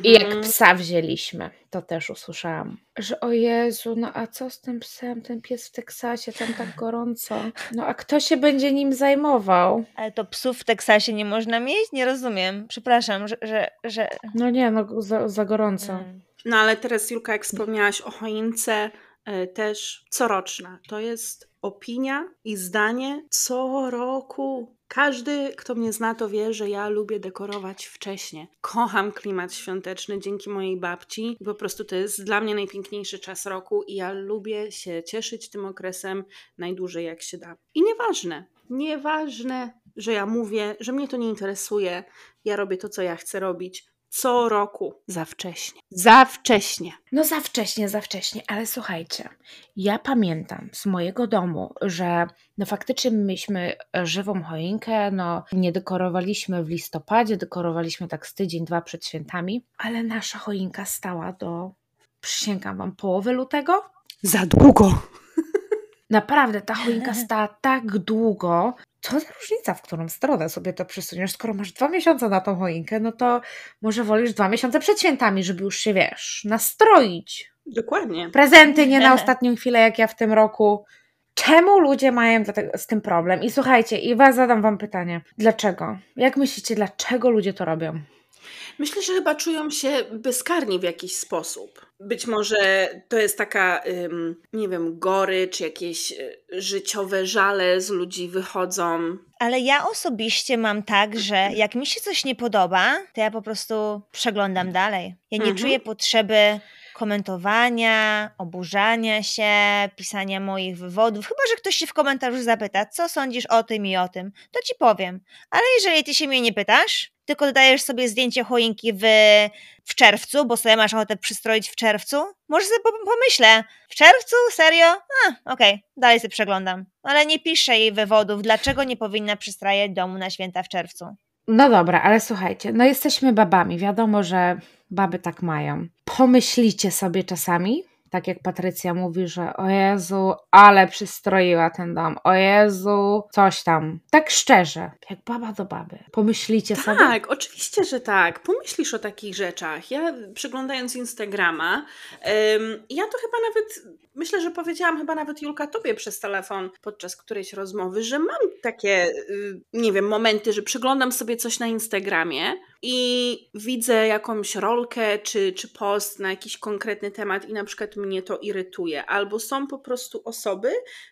I jak mhm. psa wzięliśmy, to też usłyszałam, że o Jezu, no a co z tym psem, ten pies w Teksasie, tam tak gorąco. No a kto się będzie nim zajmował? Ale to psów w Teksasie nie można mieć? Nie rozumiem. Przepraszam, że... że, że... No nie, no za, za gorąco. Mm. No ale teraz Julka, jak wspomniałaś o choince, e, też coroczna. To jest opinia i zdanie co roku. Każdy, kto mnie zna, to wie, że ja lubię dekorować wcześnie. Kocham klimat świąteczny dzięki mojej babci. Po prostu to jest dla mnie najpiękniejszy czas roku i ja lubię się cieszyć tym okresem najdłużej jak się da. I nieważne, nieważne, że ja mówię, że mnie to nie interesuje, ja robię to, co ja chcę robić co roku. Za wcześnie. Za wcześnie. No za wcześnie, za wcześnie, ale słuchajcie, ja pamiętam z mojego domu, że no faktycznie mieliśmy żywą choinkę, no nie dekorowaliśmy w listopadzie, dekorowaliśmy tak z tydzień, dwa przed świętami, ale nasza choinka stała do, przysięgam wam, połowy lutego? Za długo. Naprawdę, ta choinka stała tak długo, co za różnica, w którą stronę sobie to przesuniesz. Skoro masz dwa miesiące na tą choinkę, no to może wolisz dwa miesiące przed świętami, żeby już się, wiesz, nastroić. Dokładnie. Prezenty nie na ostatnią chwilę, jak ja w tym roku. Czemu ludzie mają z tym problem? I słuchajcie, i was zadam wam pytanie. Dlaczego? Jak myślicie, dlaczego ludzie to robią? Myślę, że chyba czują się bezkarni w jakiś sposób. Być może to jest taka, nie wiem, gorycz, jakieś y, życiowe żale z ludzi wychodzą. Ale ja osobiście mam tak, że jak mi się coś nie podoba, to ja po prostu przeglądam dalej. Ja nie mhm. czuję potrzeby komentowania, oburzania się, pisania moich wywodów. Chyba, że ktoś się w komentarzu zapyta, co sądzisz o tym i o tym, to ci powiem. Ale jeżeli ty się mnie nie pytasz, tylko dodajesz sobie zdjęcie choinki w, w czerwcu, bo sobie masz ochotę przystroić w czerwcu, może sobie pomyślę, w czerwcu? Serio? A, okej, okay, dalej sobie przeglądam. Ale nie piszę jej wywodów, dlaczego nie powinna przystrajać domu na święta w czerwcu. No dobra, ale słuchajcie, no jesteśmy babami, wiadomo, że baby tak mają. Pomyślicie sobie czasami, tak jak Patrycja mówi, że o Jezu, ale przystroiła ten dom, o Jezu, coś tam. Tak szczerze, jak baba do baby. Pomyślicie tak, sobie? Tak, oczywiście, że tak. Pomyślisz o takich rzeczach. Ja przeglądając Instagrama, um, ja to chyba nawet, myślę, że powiedziałam chyba nawet Julka tobie przez telefon podczas którejś rozmowy, że mam takie, y, nie wiem, momenty, że przeglądam sobie coś na Instagramie i widzę jakąś rolkę czy, czy post na jakiś konkretny temat i na przykład mnie to irytuje. Albo są po prostu osoby,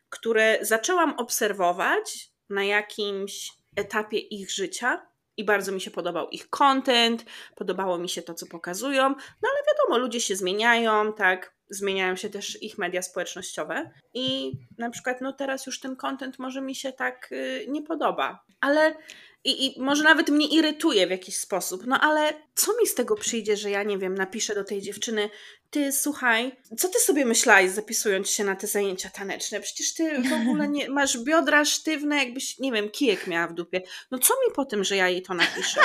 które zaczęłam obserwować na jakimś etapie ich życia i bardzo mi się podobał ich content, podobało mi się to, co pokazują, no ale wiadomo, ludzie się zmieniają, tak, zmieniają się też ich media społecznościowe i na przykład no teraz już ten content może mi się tak y, nie podoba, ale i, I może nawet mnie irytuje w jakiś sposób, no ale co mi z tego przyjdzie, że ja nie wiem, napiszę do tej dziewczyny, ty słuchaj, co ty sobie myślałaś zapisując się na te zajęcia taneczne? Przecież ty w ogóle nie masz biodra sztywne, jakbyś, nie wiem, kijek miała w dupie. No co mi po tym, że ja jej to napiszę?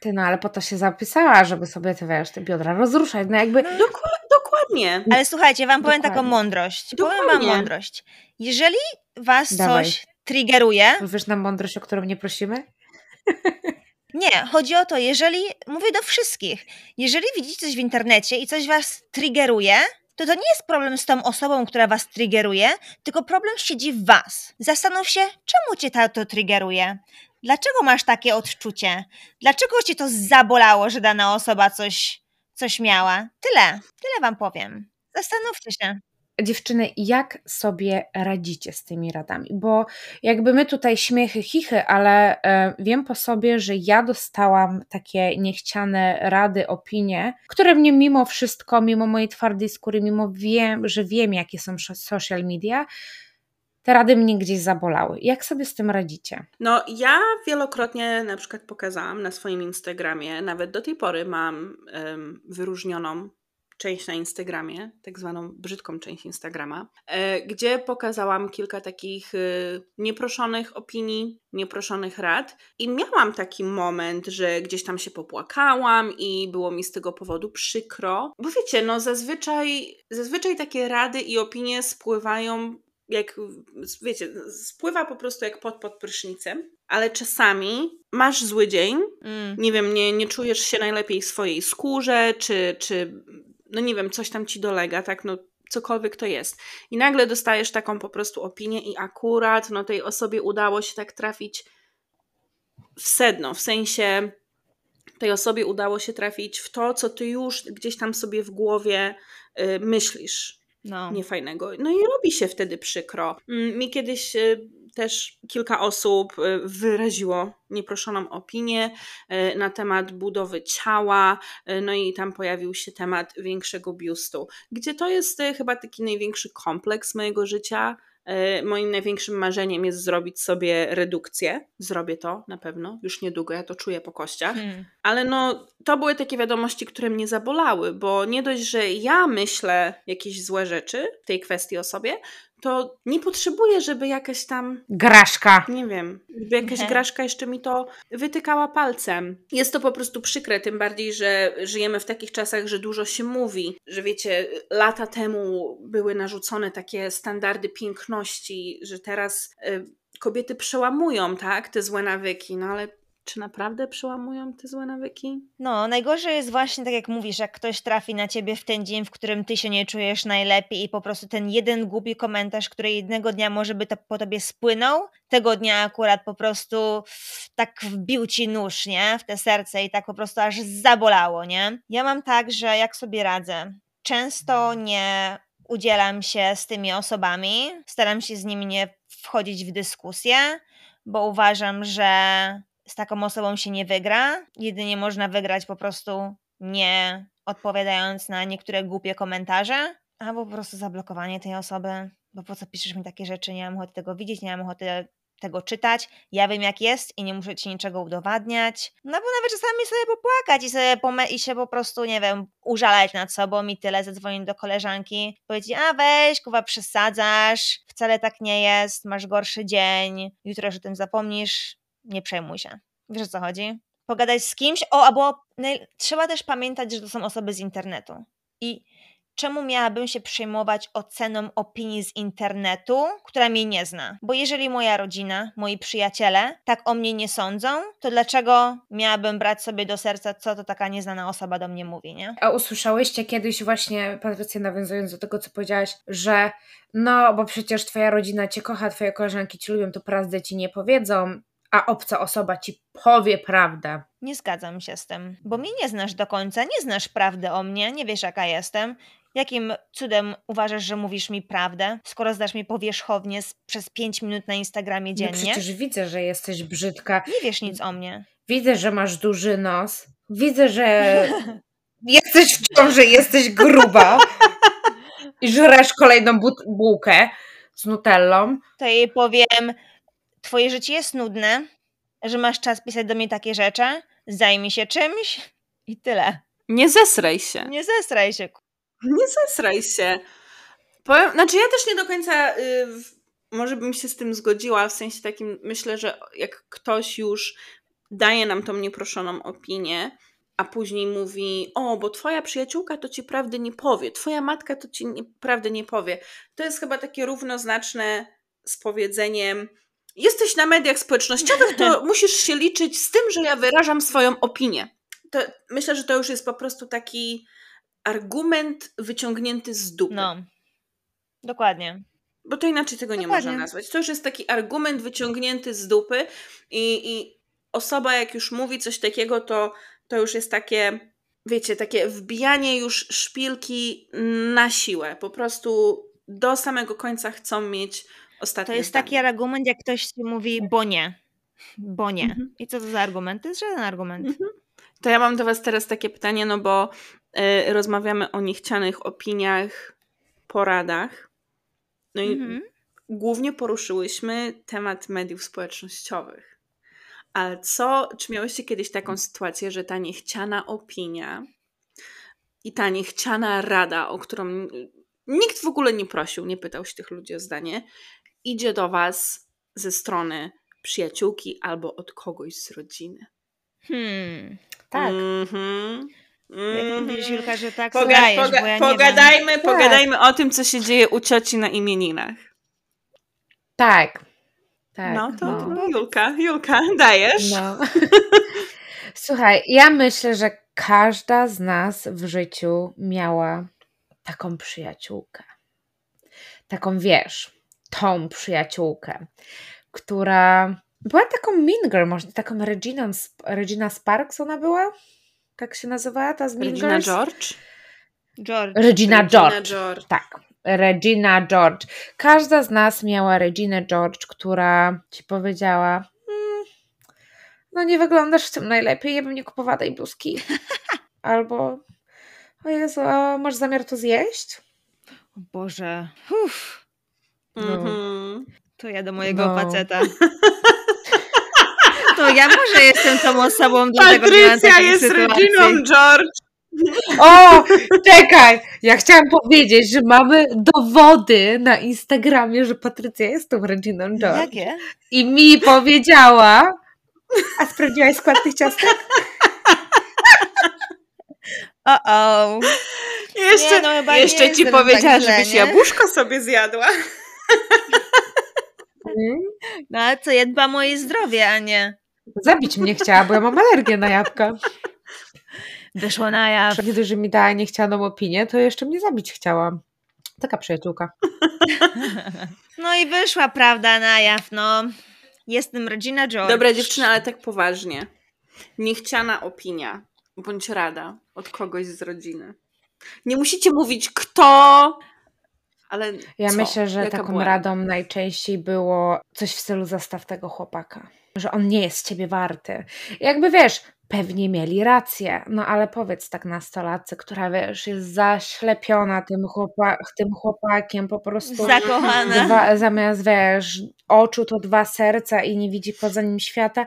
Ty, no ale po to się zapisała, żeby sobie te, wiesz, te biodra rozruszać. No jakby. No, dokładnie. Ale słuchajcie, wam powiem taką mądrość. Dokładnie. Powiem wam mądrość. Jeżeli was Dawaj. coś triggeruje. Powiesz nam mądrość, o którą nie prosimy? Nie, chodzi o to, jeżeli, mówię do wszystkich, jeżeli widzicie coś w internecie i coś was triggeruje, to to nie jest problem z tą osobą, która was triggeruje, tylko problem siedzi w was. Zastanów się, czemu cię to triggeruje? Dlaczego masz takie odczucie? Dlaczego cię to zabolało, że dana osoba coś, coś miała? Tyle, tyle wam powiem. Zastanówcie się dziewczyny, jak sobie radzicie z tymi radami? Bo jakby my tutaj śmiechy, chichy, ale e, wiem po sobie, że ja dostałam takie niechciane rady, opinie, które mnie mimo wszystko, mimo mojej twardej skóry, mimo wiem, że wiem, jakie są social media, te rady mnie gdzieś zabolały. Jak sobie z tym radzicie? No, ja wielokrotnie na przykład pokazałam na swoim Instagramie, nawet do tej pory mam um, wyróżnioną część na Instagramie, tak zwaną brzydką część Instagrama, e, gdzie pokazałam kilka takich e, nieproszonych opinii, nieproszonych rad i miałam taki moment, że gdzieś tam się popłakałam i było mi z tego powodu przykro, bo wiecie, no zazwyczaj, zazwyczaj takie rady i opinie spływają jak, wiecie, spływa po prostu jak pod pod prysznicem, ale czasami masz zły dzień, mm. nie wiem, nie, nie czujesz się najlepiej w swojej skórze, czy, czy no nie wiem, coś tam ci dolega, tak, no cokolwiek to jest. I nagle dostajesz taką po prostu opinię i akurat no tej osobie udało się tak trafić w sedno, w sensie tej osobie udało się trafić w to, co ty już gdzieś tam sobie w głowie y, myślisz. No. Niefajnego. No i robi się wtedy przykro. Mm, mi kiedyś y, też kilka osób y, wyraziło nieproszoną opinię y, na temat budowy ciała, no i tam pojawił się temat większego biustu, gdzie to jest chyba taki największy kompleks mojego życia, moim największym marzeniem jest zrobić sobie redukcję. Zrobię to na pewno, już niedługo, ja to czuję po kościach. Hmm. Ale no, to były takie wiadomości, które mnie zabolały, bo nie dość, że ja myślę jakieś złe rzeczy w tej kwestii o sobie, to nie potrzebuję, żeby jakaś tam. Graszka. Nie wiem, żeby jakaś Nie. graszka jeszcze mi to wytykała palcem. Jest to po prostu przykre, tym bardziej, że żyjemy w takich czasach, że dużo się mówi, że wiecie, lata temu były narzucone takie standardy piękności, że teraz. Y, kobiety przełamują, tak, te złe nawyki, no ale czy naprawdę przełamują te złe nawyki? No, najgorsze jest właśnie tak jak mówisz, jak ktoś trafi na ciebie w ten dzień, w którym ty się nie czujesz najlepiej i po prostu ten jeden głupi komentarz, który jednego dnia może by to po tobie spłynął, tego dnia akurat po prostu tak wbił ci nóż, nie? W te serce i tak po prostu aż zabolało, nie? Ja mam tak, że jak sobie radzę, często nie udzielam się z tymi osobami, staram się z nimi nie wchodzić w dyskusję, bo uważam, że z taką osobą się nie wygra. Jedynie można wygrać po prostu nie odpowiadając na niektóre głupie komentarze, albo po prostu zablokowanie tej osoby, bo po co piszesz mi takie rzeczy, nie mam ochoty tego widzieć, nie mam ochoty tego czytać, ja wiem jak jest i nie muszę ci niczego udowadniać. No bo nawet czasami sobie popłakać i sobie i się po prostu, nie wiem, użalać nad sobą i tyle, zadzwonić do koleżanki, powiedzieć, a weź, kuwa, przesadzasz, wcale tak nie jest, masz gorszy dzień, jutro już o tym zapomnisz, nie przejmuj się. Wiesz o co chodzi? Pogadać z kimś, o, albo trzeba też pamiętać, że to są osoby z internetu. I czemu miałabym się przejmować oceną opinii z internetu, która mnie nie zna? Bo jeżeli moja rodzina, moi przyjaciele tak o mnie nie sądzą, to dlaczego miałabym brać sobie do serca, co to taka nieznana osoba do mnie mówi, nie? A usłyszałyście kiedyś właśnie, Patrycja, nawiązując do tego, co powiedziałaś, że no, bo przecież twoja rodzina cię kocha, twoje koleżanki ci lubią, to prawdę ci nie powiedzą, a obca osoba ci powie prawdę. Nie zgadzam się z tym, bo mnie nie znasz do końca, nie znasz prawdy o mnie, nie wiesz jaka jestem. Jakim cudem uważasz, że mówisz mi prawdę, skoro znasz mnie powierzchownie z, przez 5 minut na Instagramie No dziennie? przecież widzę, że jesteś brzydka. Nie wiesz nic o mnie. Widzę, że masz duży nos. Widzę, że jesteś w ciąży, jesteś gruba. I żresz kolejną bu- bułkę z nutellą. To jej powiem, twoje życie jest nudne, że masz czas pisać do mnie takie rzeczy, zajmij się czymś i tyle. Nie zesraj się. Nie zestraj się. Nie zesraj się. Powiem, znaczy ja też nie do końca y, może bym się z tym zgodziła, w sensie takim myślę, że jak ktoś już daje nam tą nieproszoną opinię, a później mówi, o, bo twoja przyjaciółka to ci prawdy nie powie, twoja matka to ci nie, prawdy nie powie. To jest chyba takie równoznaczne z powiedzeniem, jesteś na mediach społecznościowych, to musisz się liczyć z tym, że ja wyrażam swoją opinię. To, myślę, że to już jest po prostu taki argument wyciągnięty z dupy. No, dokładnie. Bo to inaczej tego nie Dokładnie. można nazwać. To już jest taki argument wyciągnięty z dupy i, i osoba jak już mówi coś takiego, to, to już jest takie, wiecie, takie wbijanie już szpilki na siłę. Po prostu do samego końca chcą mieć To jest zdanie. taki argument, jak ktoś ci mówi, bo nie. Bo nie. Mhm. I co to za argument? To jest żaden argument. Mhm. To ja mam do Was teraz takie pytanie, no bo y, rozmawiamy o niechcianych opiniach, poradach. No i Mhm. głównie poruszyłyśmy temat mediów społecznościowych. Ale co, czy miałyście kiedyś taką sytuację, że ta niechciana opinia i ta niechciana rada, o którą n- nikt w ogóle nie prosił, nie pytał się tych ludzi o zdanie, idzie do Was ze strony przyjaciółki albo od kogoś z rodziny? Hmm. Tak. Mhm. Jak Mhm. mówisz, Julka, że tak Poga- udajesz, poga- bo ja nie wiem. pogadajmy, pogadajmy o tym, co się dzieje u cioci na imieninach. Tak. Tak. no, to, to Julka, Julka, dajesz? No. Słuchaj, ja myślę, że każda z nas w życiu miała taką przyjaciółkę. Taką, wiesz, tą przyjaciółkę, która była taką mean girl, może taką Regina, Regina Sparks ona była? Tak się nazywała ta z Mean Regina Girls? George? George. Regina, Regina George. George. Tak, Regina George. Każda z nas miała Reginę George, która ci powiedziała: "Mm, No, nie wyglądasz w tym najlepiej, ja bym nie kupowała tej bluzki. Albo: O Jezu, masz zamiar to zjeść? O Boże. Uff, No. Mhm. to ja do mojego No. faceta. To ja może jestem tą osobą, dlatego Patrycja jest sytuacji. Reginą George. O, czekaj! Ja chciałam powiedzieć, że mamy dowody na Instagramie, że Patrycja jest tą Reginą George. Jakie? I mi powiedziała. A sprawdziłaś skład tych ciastek? O-o. Jeszcze, Nie, no jeszcze ci powiedziała, tak źle, żebyś nie? jabłuszko sobie zjadła. No ale co, ja dbam o jej zdrowie, a nie Zabić mnie chciała, bo ja mam alergię na jabłka. wyszło na jaw. Dość, że mi dała niechcianą opinię, to jeszcze mnie zabić chciała. Taka przyjaciółka. No i wyszła prawda na jaw, no. Jestem Regina George. Dobra dziewczyna, ale tak poważnie. Niechciana opinia bądź rada od kogoś z rodziny. Nie musicie mówić kto, ale Ja co? myślę, że Jaka taką była radą najczęściej było coś w stylu zastaw tego chłopaka. Że on nie jest ciebie warty. Jakby wiesz, pewnie mieli rację, no ale powiedz tak nastolatce, która wiesz, jest zaślepiona tym, chłopa- tym chłopakiem, po prostu Zakochana. dwa, zamiast wiesz, oczu to dwa serca i nie widzi poza nim świata.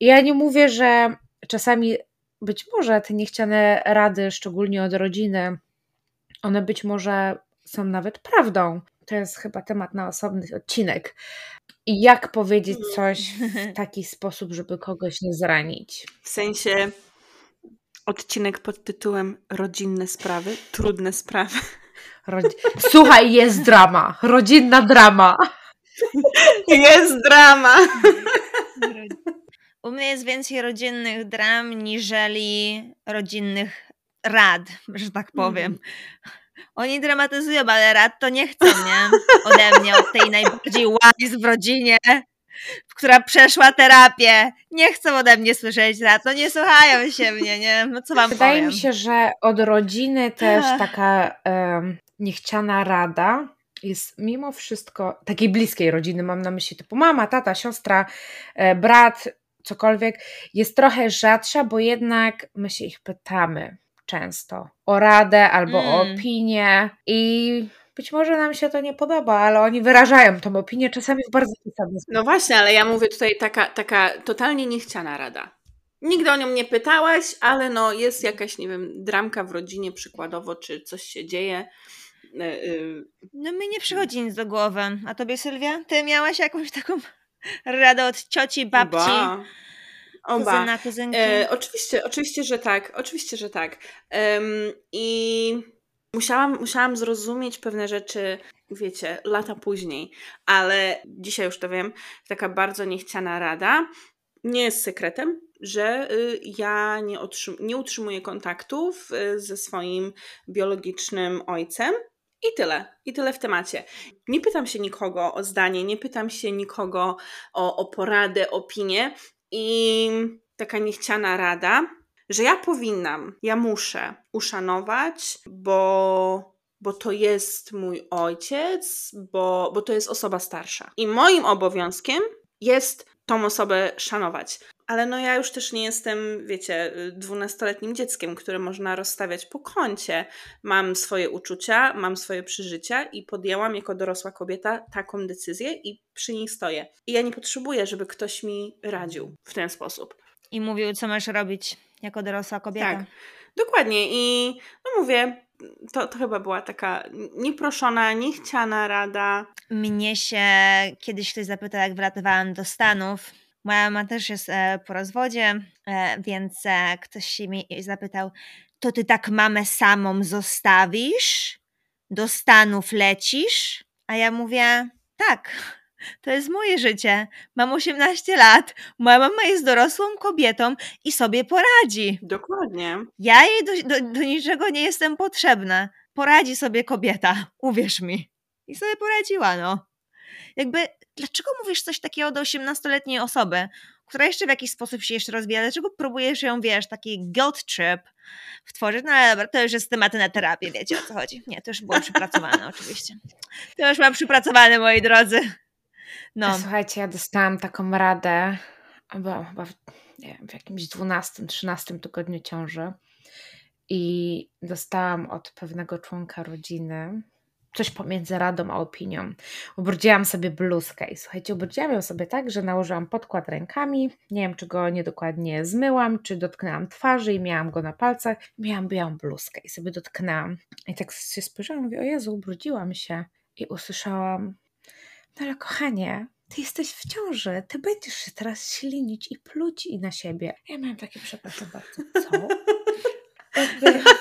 I ja nie mówię, że czasami być może te niechciane rady, szczególnie od rodziny, one być może są nawet prawdą. To jest chyba temat na osobny odcinek. I jak powiedzieć coś w taki sposób, żeby kogoś nie zranić. W sensie odcinek pod tytułem Rodzinne sprawy, trudne sprawy. Rodzi- Słuchaj, jest drama. Rodzinna drama. Jest drama! U mnie jest więcej rodzinnych dram, niżeli rodzinnych rad, że tak powiem. Oni dramatyzują, ale rad to nie chcą, nie? Ode mnie, od tej najbardziej wise w rodzinie. która przeszła terapię. Nie chcą ode mnie słyszeć rad, no nie słuchają się mnie, nie? No co wam Wydaje powiem. mi się, że od rodziny też taka em, niechciana rada jest mimo wszystko, takiej bliskiej rodziny, mam na myśli typu mama, tata, siostra, e, brat, cokolwiek, jest trochę rzadsza, bo jednak my się ich pytamy często o radę albo o Mm. opinię i być może nam się to nie podoba, ale oni wyrażają tą opinię czasami w bardzo zasadny sposób. No właśnie, ale ja mówię tutaj taka, taka totalnie niechciana rada. Nigdy o nią nie pytałaś, ale no jest jakaś, nie wiem, dramka w rodzinie przykładowo, czy coś się dzieje. Y, y, No mi nie przychodzi nic do głowy. A tobie, Sylwia? Ty miałaś jakąś taką radę od cioci, babci. Oba. kuzyna, kuzynki? E, oczywiście, oczywiście, że tak. Oczywiście, że tak. Em, I musiałam, musiałam zrozumieć pewne rzeczy, wiecie, lata później, ale dzisiaj już to wiem, taka bardzo niechciana rada. Nie jest sekretem, że y, ja nie, otrzym- nie utrzymuję kontaktów y, ze swoim biologicznym ojcem. I tyle. I tyle w temacie. Nie pytam się nikogo o zdanie, nie pytam się nikogo o, o poradę, opinię. I taka niechciana rada, że ja powinnam, ja muszę uszanować, bo, bo to jest mój ojciec, bo, bo to jest osoba starsza. I moim obowiązkiem jest tą osobę szanować. Ale no ja już też nie jestem, wiecie, dwunastoletnim dzieckiem, które można rozstawiać po kącie. Mam swoje uczucia, mam swoje przeżycia i podjęłam jako dorosła kobieta taką decyzję i przy niej stoję. I ja nie potrzebuję, żeby ktoś mi radził w ten sposób. I mówił, co masz robić jako dorosła kobieta. Tak, dokładnie. I no mówię, to, to chyba była taka nieproszona, niechciana rada. Mnie się kiedyś ktoś zapytał, jak wylatywałam do Stanów. Moja mama też jest e, po rozwodzie, e, więc e, ktoś się mnie zapytał, to ty tak mamę samą zostawisz? Do Stanów lecisz? A ja mówię, tak, to jest moje życie. Mam 18 lat, moja mama jest dorosłą kobietą i sobie poradzi. Dokładnie. Ja jej do, do, do niczego nie jestem potrzebna. Poradzi sobie kobieta, uwierz mi. I sobie poradziła, no. Jakby, dlaczego mówisz coś takiego do 18-letniej osoby, która jeszcze w jakiś sposób się jeszcze rozwija? Dlaczego próbujesz ją, wiesz, taki guilt trip wtworzyć? No ale dobra, to już jest tematy na terapię, wiecie o co chodzi. Nie, to już było przypracowane oczywiście. To już mam przypracowane, moi drodzy. No. Słuchajcie, ja dostałam taką radę, byłam chyba w, nie wiem, w jakimś 12-13 tygodniu ciąży i dostałam od pewnego członka rodziny coś pomiędzy radą a opinią. Ubrudziłam sobie bluzkę i słuchajcie, ubrudziłam ją sobie tak, że nałożyłam podkład rękami, nie wiem czy go niedokładnie zmyłam, czy dotknęłam twarzy i miałam go na palcach, miałam białą bluzkę i sobie dotknęłam. I tak się spojrzałam, mówię, o Jezu, ubrudziłam się i usłyszałam, no ale kochanie, ty jesteś w ciąży, ty będziesz się teraz ślinić i pluć i na siebie. Ja miałam takie, przepraszam bardzo, co?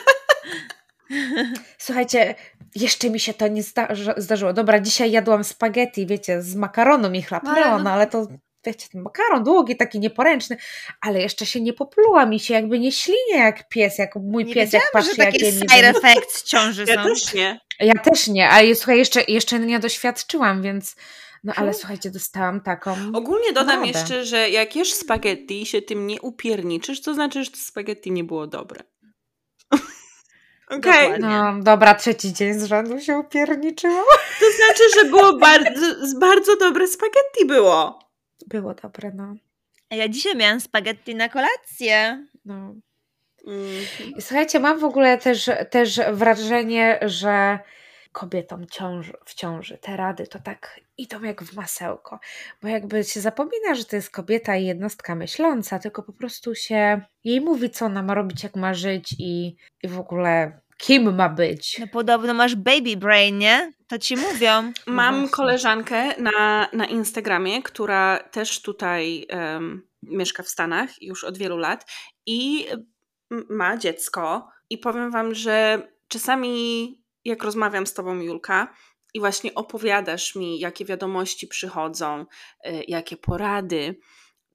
Słuchajcie, jeszcze mi się to nie zda- zdarzyło. Dobra, dzisiaj jadłam spaghetti, wiecie, z makaronu mi chlapnęło, Ale no- ale to wiecie, ten makaron długi, taki nieporęczny, ale jeszcze się nie popluła mi się, jakby nie ślinie jak pies, jak mój Nie pies, jak patrzy, że jak takie je nie side effects ciąży Ja są. też nie. Ja też nie, ale słuchaj, jeszcze, jeszcze nie doświadczyłam, więc no ale słuchajcie, dostałam taką Ogólnie dodam radę. jeszcze, że jak jesz spaghetti i się tym nie upierniczysz, to znaczy, że to spaghetti nie było dobre. Okej. Dokładnie. No dobra, trzeci dzień z rzędu się upierniczyło. To znaczy, że było bardzo, bardzo dobre spaghetti było. Było dobre, no. A ja dzisiaj miałam spaghetti na kolację. no. Mm. Słuchajcie, mam w ogóle też, też wrażenie, że kobietom ciąży, w ciąży te rady to tak idą jak w masełko, bo jakby się zapomina, że to jest kobieta i jednostka myśląca, tylko po prostu się jej mówi, co ona ma robić, jak ma żyć i, i w ogóle kim ma być. No podobno masz baby brain, nie? To ci mówią. Mam właśnie. koleżankę na, na Instagramie, która też tutaj em, mieszka w Stanach już od wielu lat i ma dziecko. I powiem Wam, że czasami, jak rozmawiam z Tobą, Julka, i właśnie opowiadasz mi, jakie wiadomości przychodzą, y, jakie porady,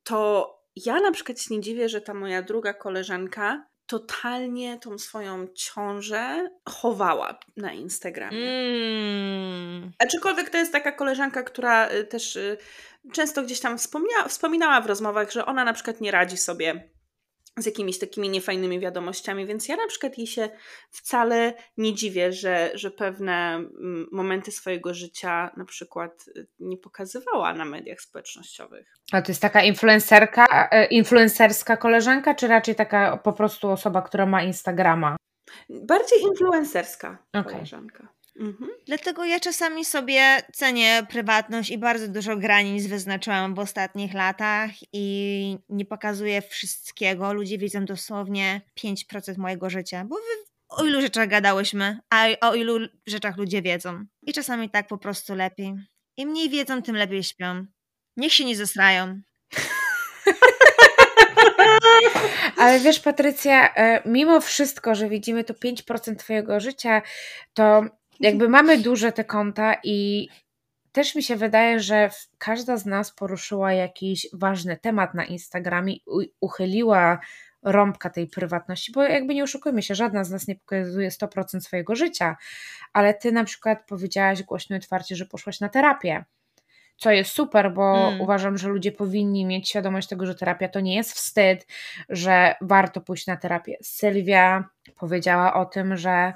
to ja na przykład się nie dziwię, że ta moja druga koleżanka totalnie tą swoją ciążę chowała na Instagramie. Mm. Aczkolwiek to jest taka koleżanka, która y, też y, często gdzieś tam wspomniała, wspominała w rozmowach, że ona na przykład nie radzi sobie z jakimiś takimi niefajnymi wiadomościami, więc ja na przykład jej się wcale nie dziwię, że, że pewne mm, momenty swojego życia na przykład y, nie pokazywała na mediach społecznościowych. A to jest taka influencerka, e, influencerska koleżanka, czy raczej taka po prostu osoba, która ma Instagrama? Bardziej influencerska Okej. koleżanka. Mhm. Dlatego ja czasami sobie cenię prywatność i bardzo dużo granic wyznaczyłam w ostatnich latach i nie pokazuję wszystkiego. Ludzie widzą dosłownie 5% mojego życia, bo wy o ilu rzeczach gadałyśmy, a o ilu rzeczach ludzie wiedzą. I czasami tak po prostu lepiej. Im mniej wiedzą, tym lepiej śpią. Niech się nie zesrają. Ale wiesz, Patrycja, e, mimo wszystko, że widzimy to 5% Twojego życia, to jakby mamy duże te konta i też mi się wydaje, że każda z nas poruszyła jakiś ważny temat na Instagramie, uchyliła rąbka tej prywatności, bo jakby nie oszukujmy się, żadna z nas nie pokazuje 100% swojego życia, ale ty na przykład powiedziałaś głośno i otwarcie, że poszłaś na terapię. Co jest super, bo Mm. uważam, że ludzie powinni mieć świadomość tego, że terapia to nie jest wstyd, że warto pójść na terapię. Sylwia powiedziała o tym, że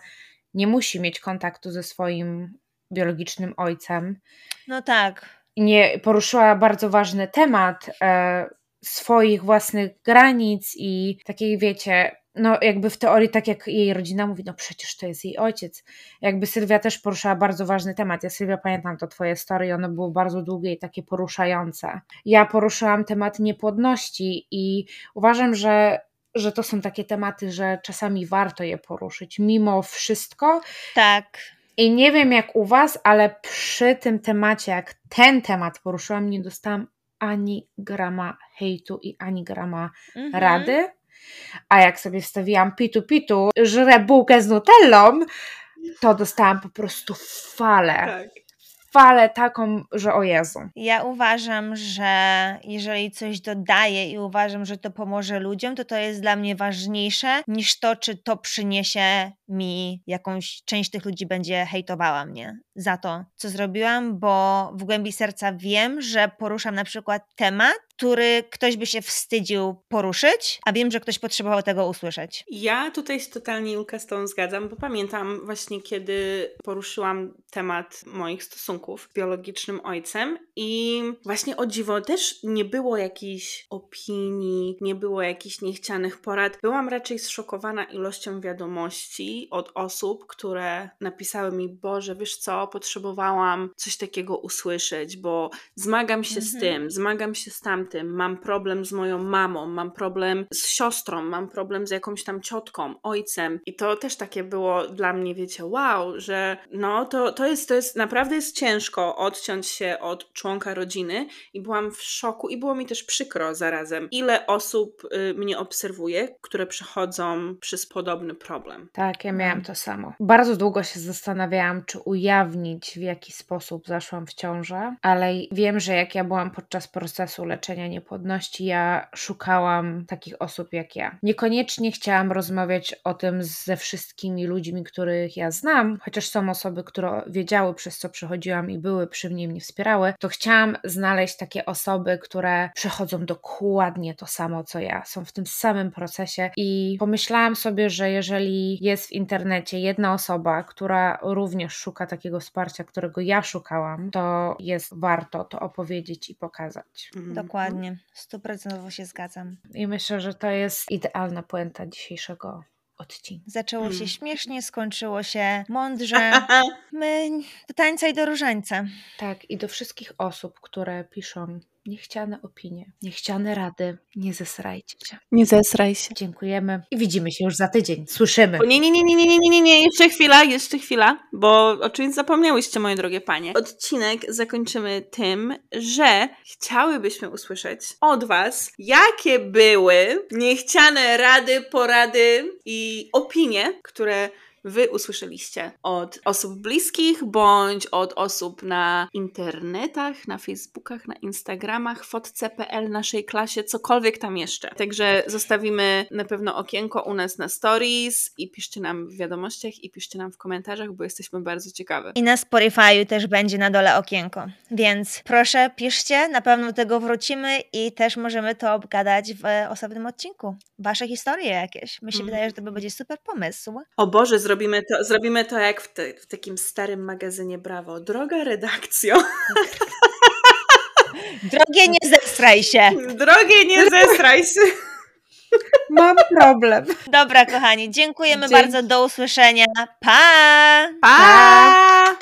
nie musi mieć kontaktu ze swoim biologicznym ojcem. No tak. Nie poruszyła bardzo ważny temat e, swoich własnych granic i takiej, wiecie, no jakby w teorii, tak jak jej rodzina mówi, no przecież to jest jej ojciec. Jakby Sylwia też poruszyła bardzo ważny temat. Ja Sylwia pamiętam to twoje story, ono było bardzo długie i takie poruszające. Ja poruszyłam temat niepłodności i uważam, że że to są takie tematy, że czasami warto je poruszyć, mimo wszystko, Tak. i nie wiem jak u Was, ale przy tym temacie, jak ten temat poruszyłam, nie dostałam ani grama hejtu i ani grama Mhm. rady. A jak sobie wstawiłam pitu pitu, żrę bułkę z nutellą, to dostałam po prostu falę. Tak. Falę taką, że o Jezu. Ja uważam, że jeżeli coś dodaję i uważam, że to pomoże ludziom, to to jest dla mnie ważniejsze niż to, czy to przyniesie mi jakąś część tych ludzi będzie hejtowała mnie za to, co zrobiłam, bo w głębi serca wiem, że poruszam na przykład temat, który ktoś by się wstydził poruszyć, a wiem, że ktoś potrzebował tego usłyszeć. Ja tutaj się totalnie Julka z tą zgadzam, bo pamiętam właśnie kiedy poruszyłam temat moich stosunków z biologicznym ojcem i właśnie o dziwo też nie było jakichś opinii, nie było jakichś niechcianych porad. Byłam raczej zszokowana ilością wiadomości od osób, które napisały mi, Boże, wiesz co, potrzebowałam coś takiego usłyszeć, bo zmagam się z Mhm. tym, zmagam się z tamtym, mam problem z moją mamą, mam problem z siostrą, mam problem z jakąś tam ciotką, ojcem. I to też takie było dla mnie, wiecie, wow, że no to, to jest, to jest, naprawdę jest ciężko odciąć się od członka rodziny i byłam w szoku i było mi też przykro zarazem, ile osób y, mnie obserwuje, które przechodzą przez podobny problem. Tak, ja No. miałam to samo. Bardzo długo się zastanawiałam, czy ujawnić, w jaki sposób zaszłam w ciążę, ale wiem, że jak ja byłam podczas procesu leczenia niepłodności, ja szukałam takich osób jak ja. Niekoniecznie chciałam rozmawiać o tym ze wszystkimi ludźmi, których ja znam, chociaż są osoby, które wiedziały, przez co przechodziłam i były przy mnie, mnie wspierały, to chciałam znaleźć takie osoby, które przechodzą dokładnie to samo, co ja, są w tym samym procesie i pomyślałam sobie, że jeżeli jest w internecie jedna osoba, która również szuka takiego wsparcia, którego ja szukałam, to jest warto to opowiedzieć i pokazać. Mhm. Dokładnie. Stuprocentowo się zgadzam. I myślę, że to jest idealna puenta dzisiejszego odcinka. Zaczęło się Mm. śmiesznie, skończyło się mądrze. My do tańca i do różańca. Tak, i do wszystkich osób, które piszą niechciane opinie, niechciane rady, nie zesrajcie się. Nie zesraj się. Dziękujemy i widzimy się już za tydzień. Słyszymy. Nie, nie, nie, nie, nie, nie, nie, nie, jeszcze chwila, jeszcze chwila, bo o czymś zapomniałyście, moje drogie panie. Odcinek zakończymy tym, że chciałybyśmy usłyszeć od was, jakie były niechciane rady, porady i opinie, które wy usłyszeliście od osób bliskich, bądź od osób na internetach, na Facebookach, na Instagramach, fotce.pl naszej klasie, cokolwiek tam jeszcze. Także zostawimy na pewno okienko u nas na stories i piszcie nam w wiadomościach i piszcie nam w komentarzach, bo jesteśmy bardzo ciekawe. I na Spotify też będzie na dole okienko. Więc proszę, piszcie, na pewno do tego wrócimy i też możemy to obgadać w osobnym odcinku. Wasze historie jakieś. Mi się Mhm. wydaje, że to by będzie super pomysł. O Boże, zrobimy to, zrobimy to jak w, te, w takim starym magazynie Brawo. Droga redakcjo, Drogie, nie zestraj się! drogie nie zestraj się. Mam problem. Dobra, kochani, dziękujemy Dzięki. bardzo. Do usłyszenia. Pa! Pa!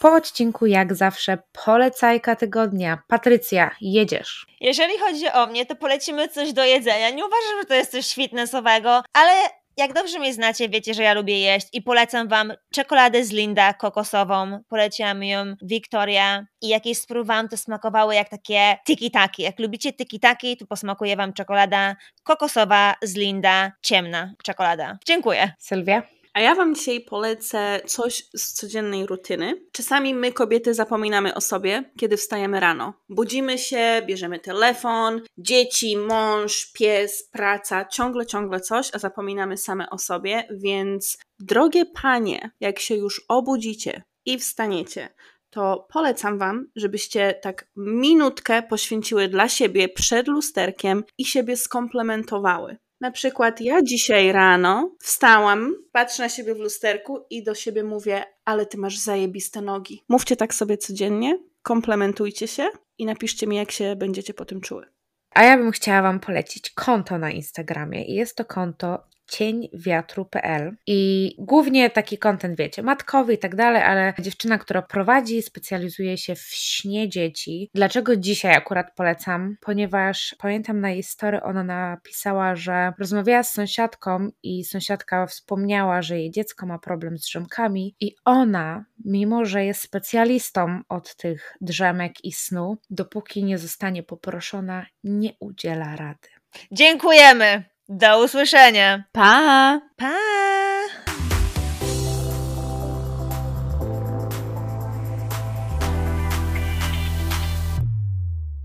Po odcinku, jak zawsze, polecajka tygodnia. Patrycja, jedziesz. Jeżeli chodzi o mnie, to polecimy coś do jedzenia. Nie uważam, że to jest coś fitnessowego, ale jak dobrze mnie znacie, wiecie, że ja lubię jeść i polecam wam czekoladę z Linda kokosową. Poleciłam ją Wiktoria i jak jej spróbowałam, to smakowały jak takie tiki-taki. Jak lubicie tiki-taki, to posmakuje wam czekolada kokosowa z Linda, ciemna czekolada. Dziękuję. Sylwia? A ja Wam dzisiaj polecę coś z codziennej rutyny. Czasami my, kobiety, zapominamy o sobie, kiedy wstajemy rano. Budzimy się, bierzemy telefon, dzieci, mąż, pies, praca, ciągle, ciągle coś, a zapominamy same o sobie, więc drogie panie, jak się już obudzicie i wstaniecie, to polecam Wam, żebyście tak minutkę poświęciły dla siebie przed lusterkiem i siebie skomplementowały. Na przykład ja dzisiaj rano wstałam, patrzę na siebie w lusterku i do siebie mówię, ale ty masz zajebiste nogi. Mówcie tak sobie codziennie, komplementujcie się i napiszcie mi, jak się będziecie po tym czuły. A ja bym chciała Wam polecić konto na Instagramie i jest to konto cienwiatru.pl i głównie taki kontent, wiecie, matkowy i tak dalej, ale dziewczyna, która prowadzi, specjalizuje się w śnie dzieci. Dlaczego dzisiaj akurat polecam? Ponieważ pamiętam na jej story ona napisała, że rozmawiała z sąsiadką i sąsiadka wspomniała, że jej dziecko ma problem z drzemkami i ona, mimo że jest specjalistą od tych drzemek i snu, dopóki nie zostanie poproszona, nie udziela rady. Dziękujemy. Do usłyszenia. Pa! Pa!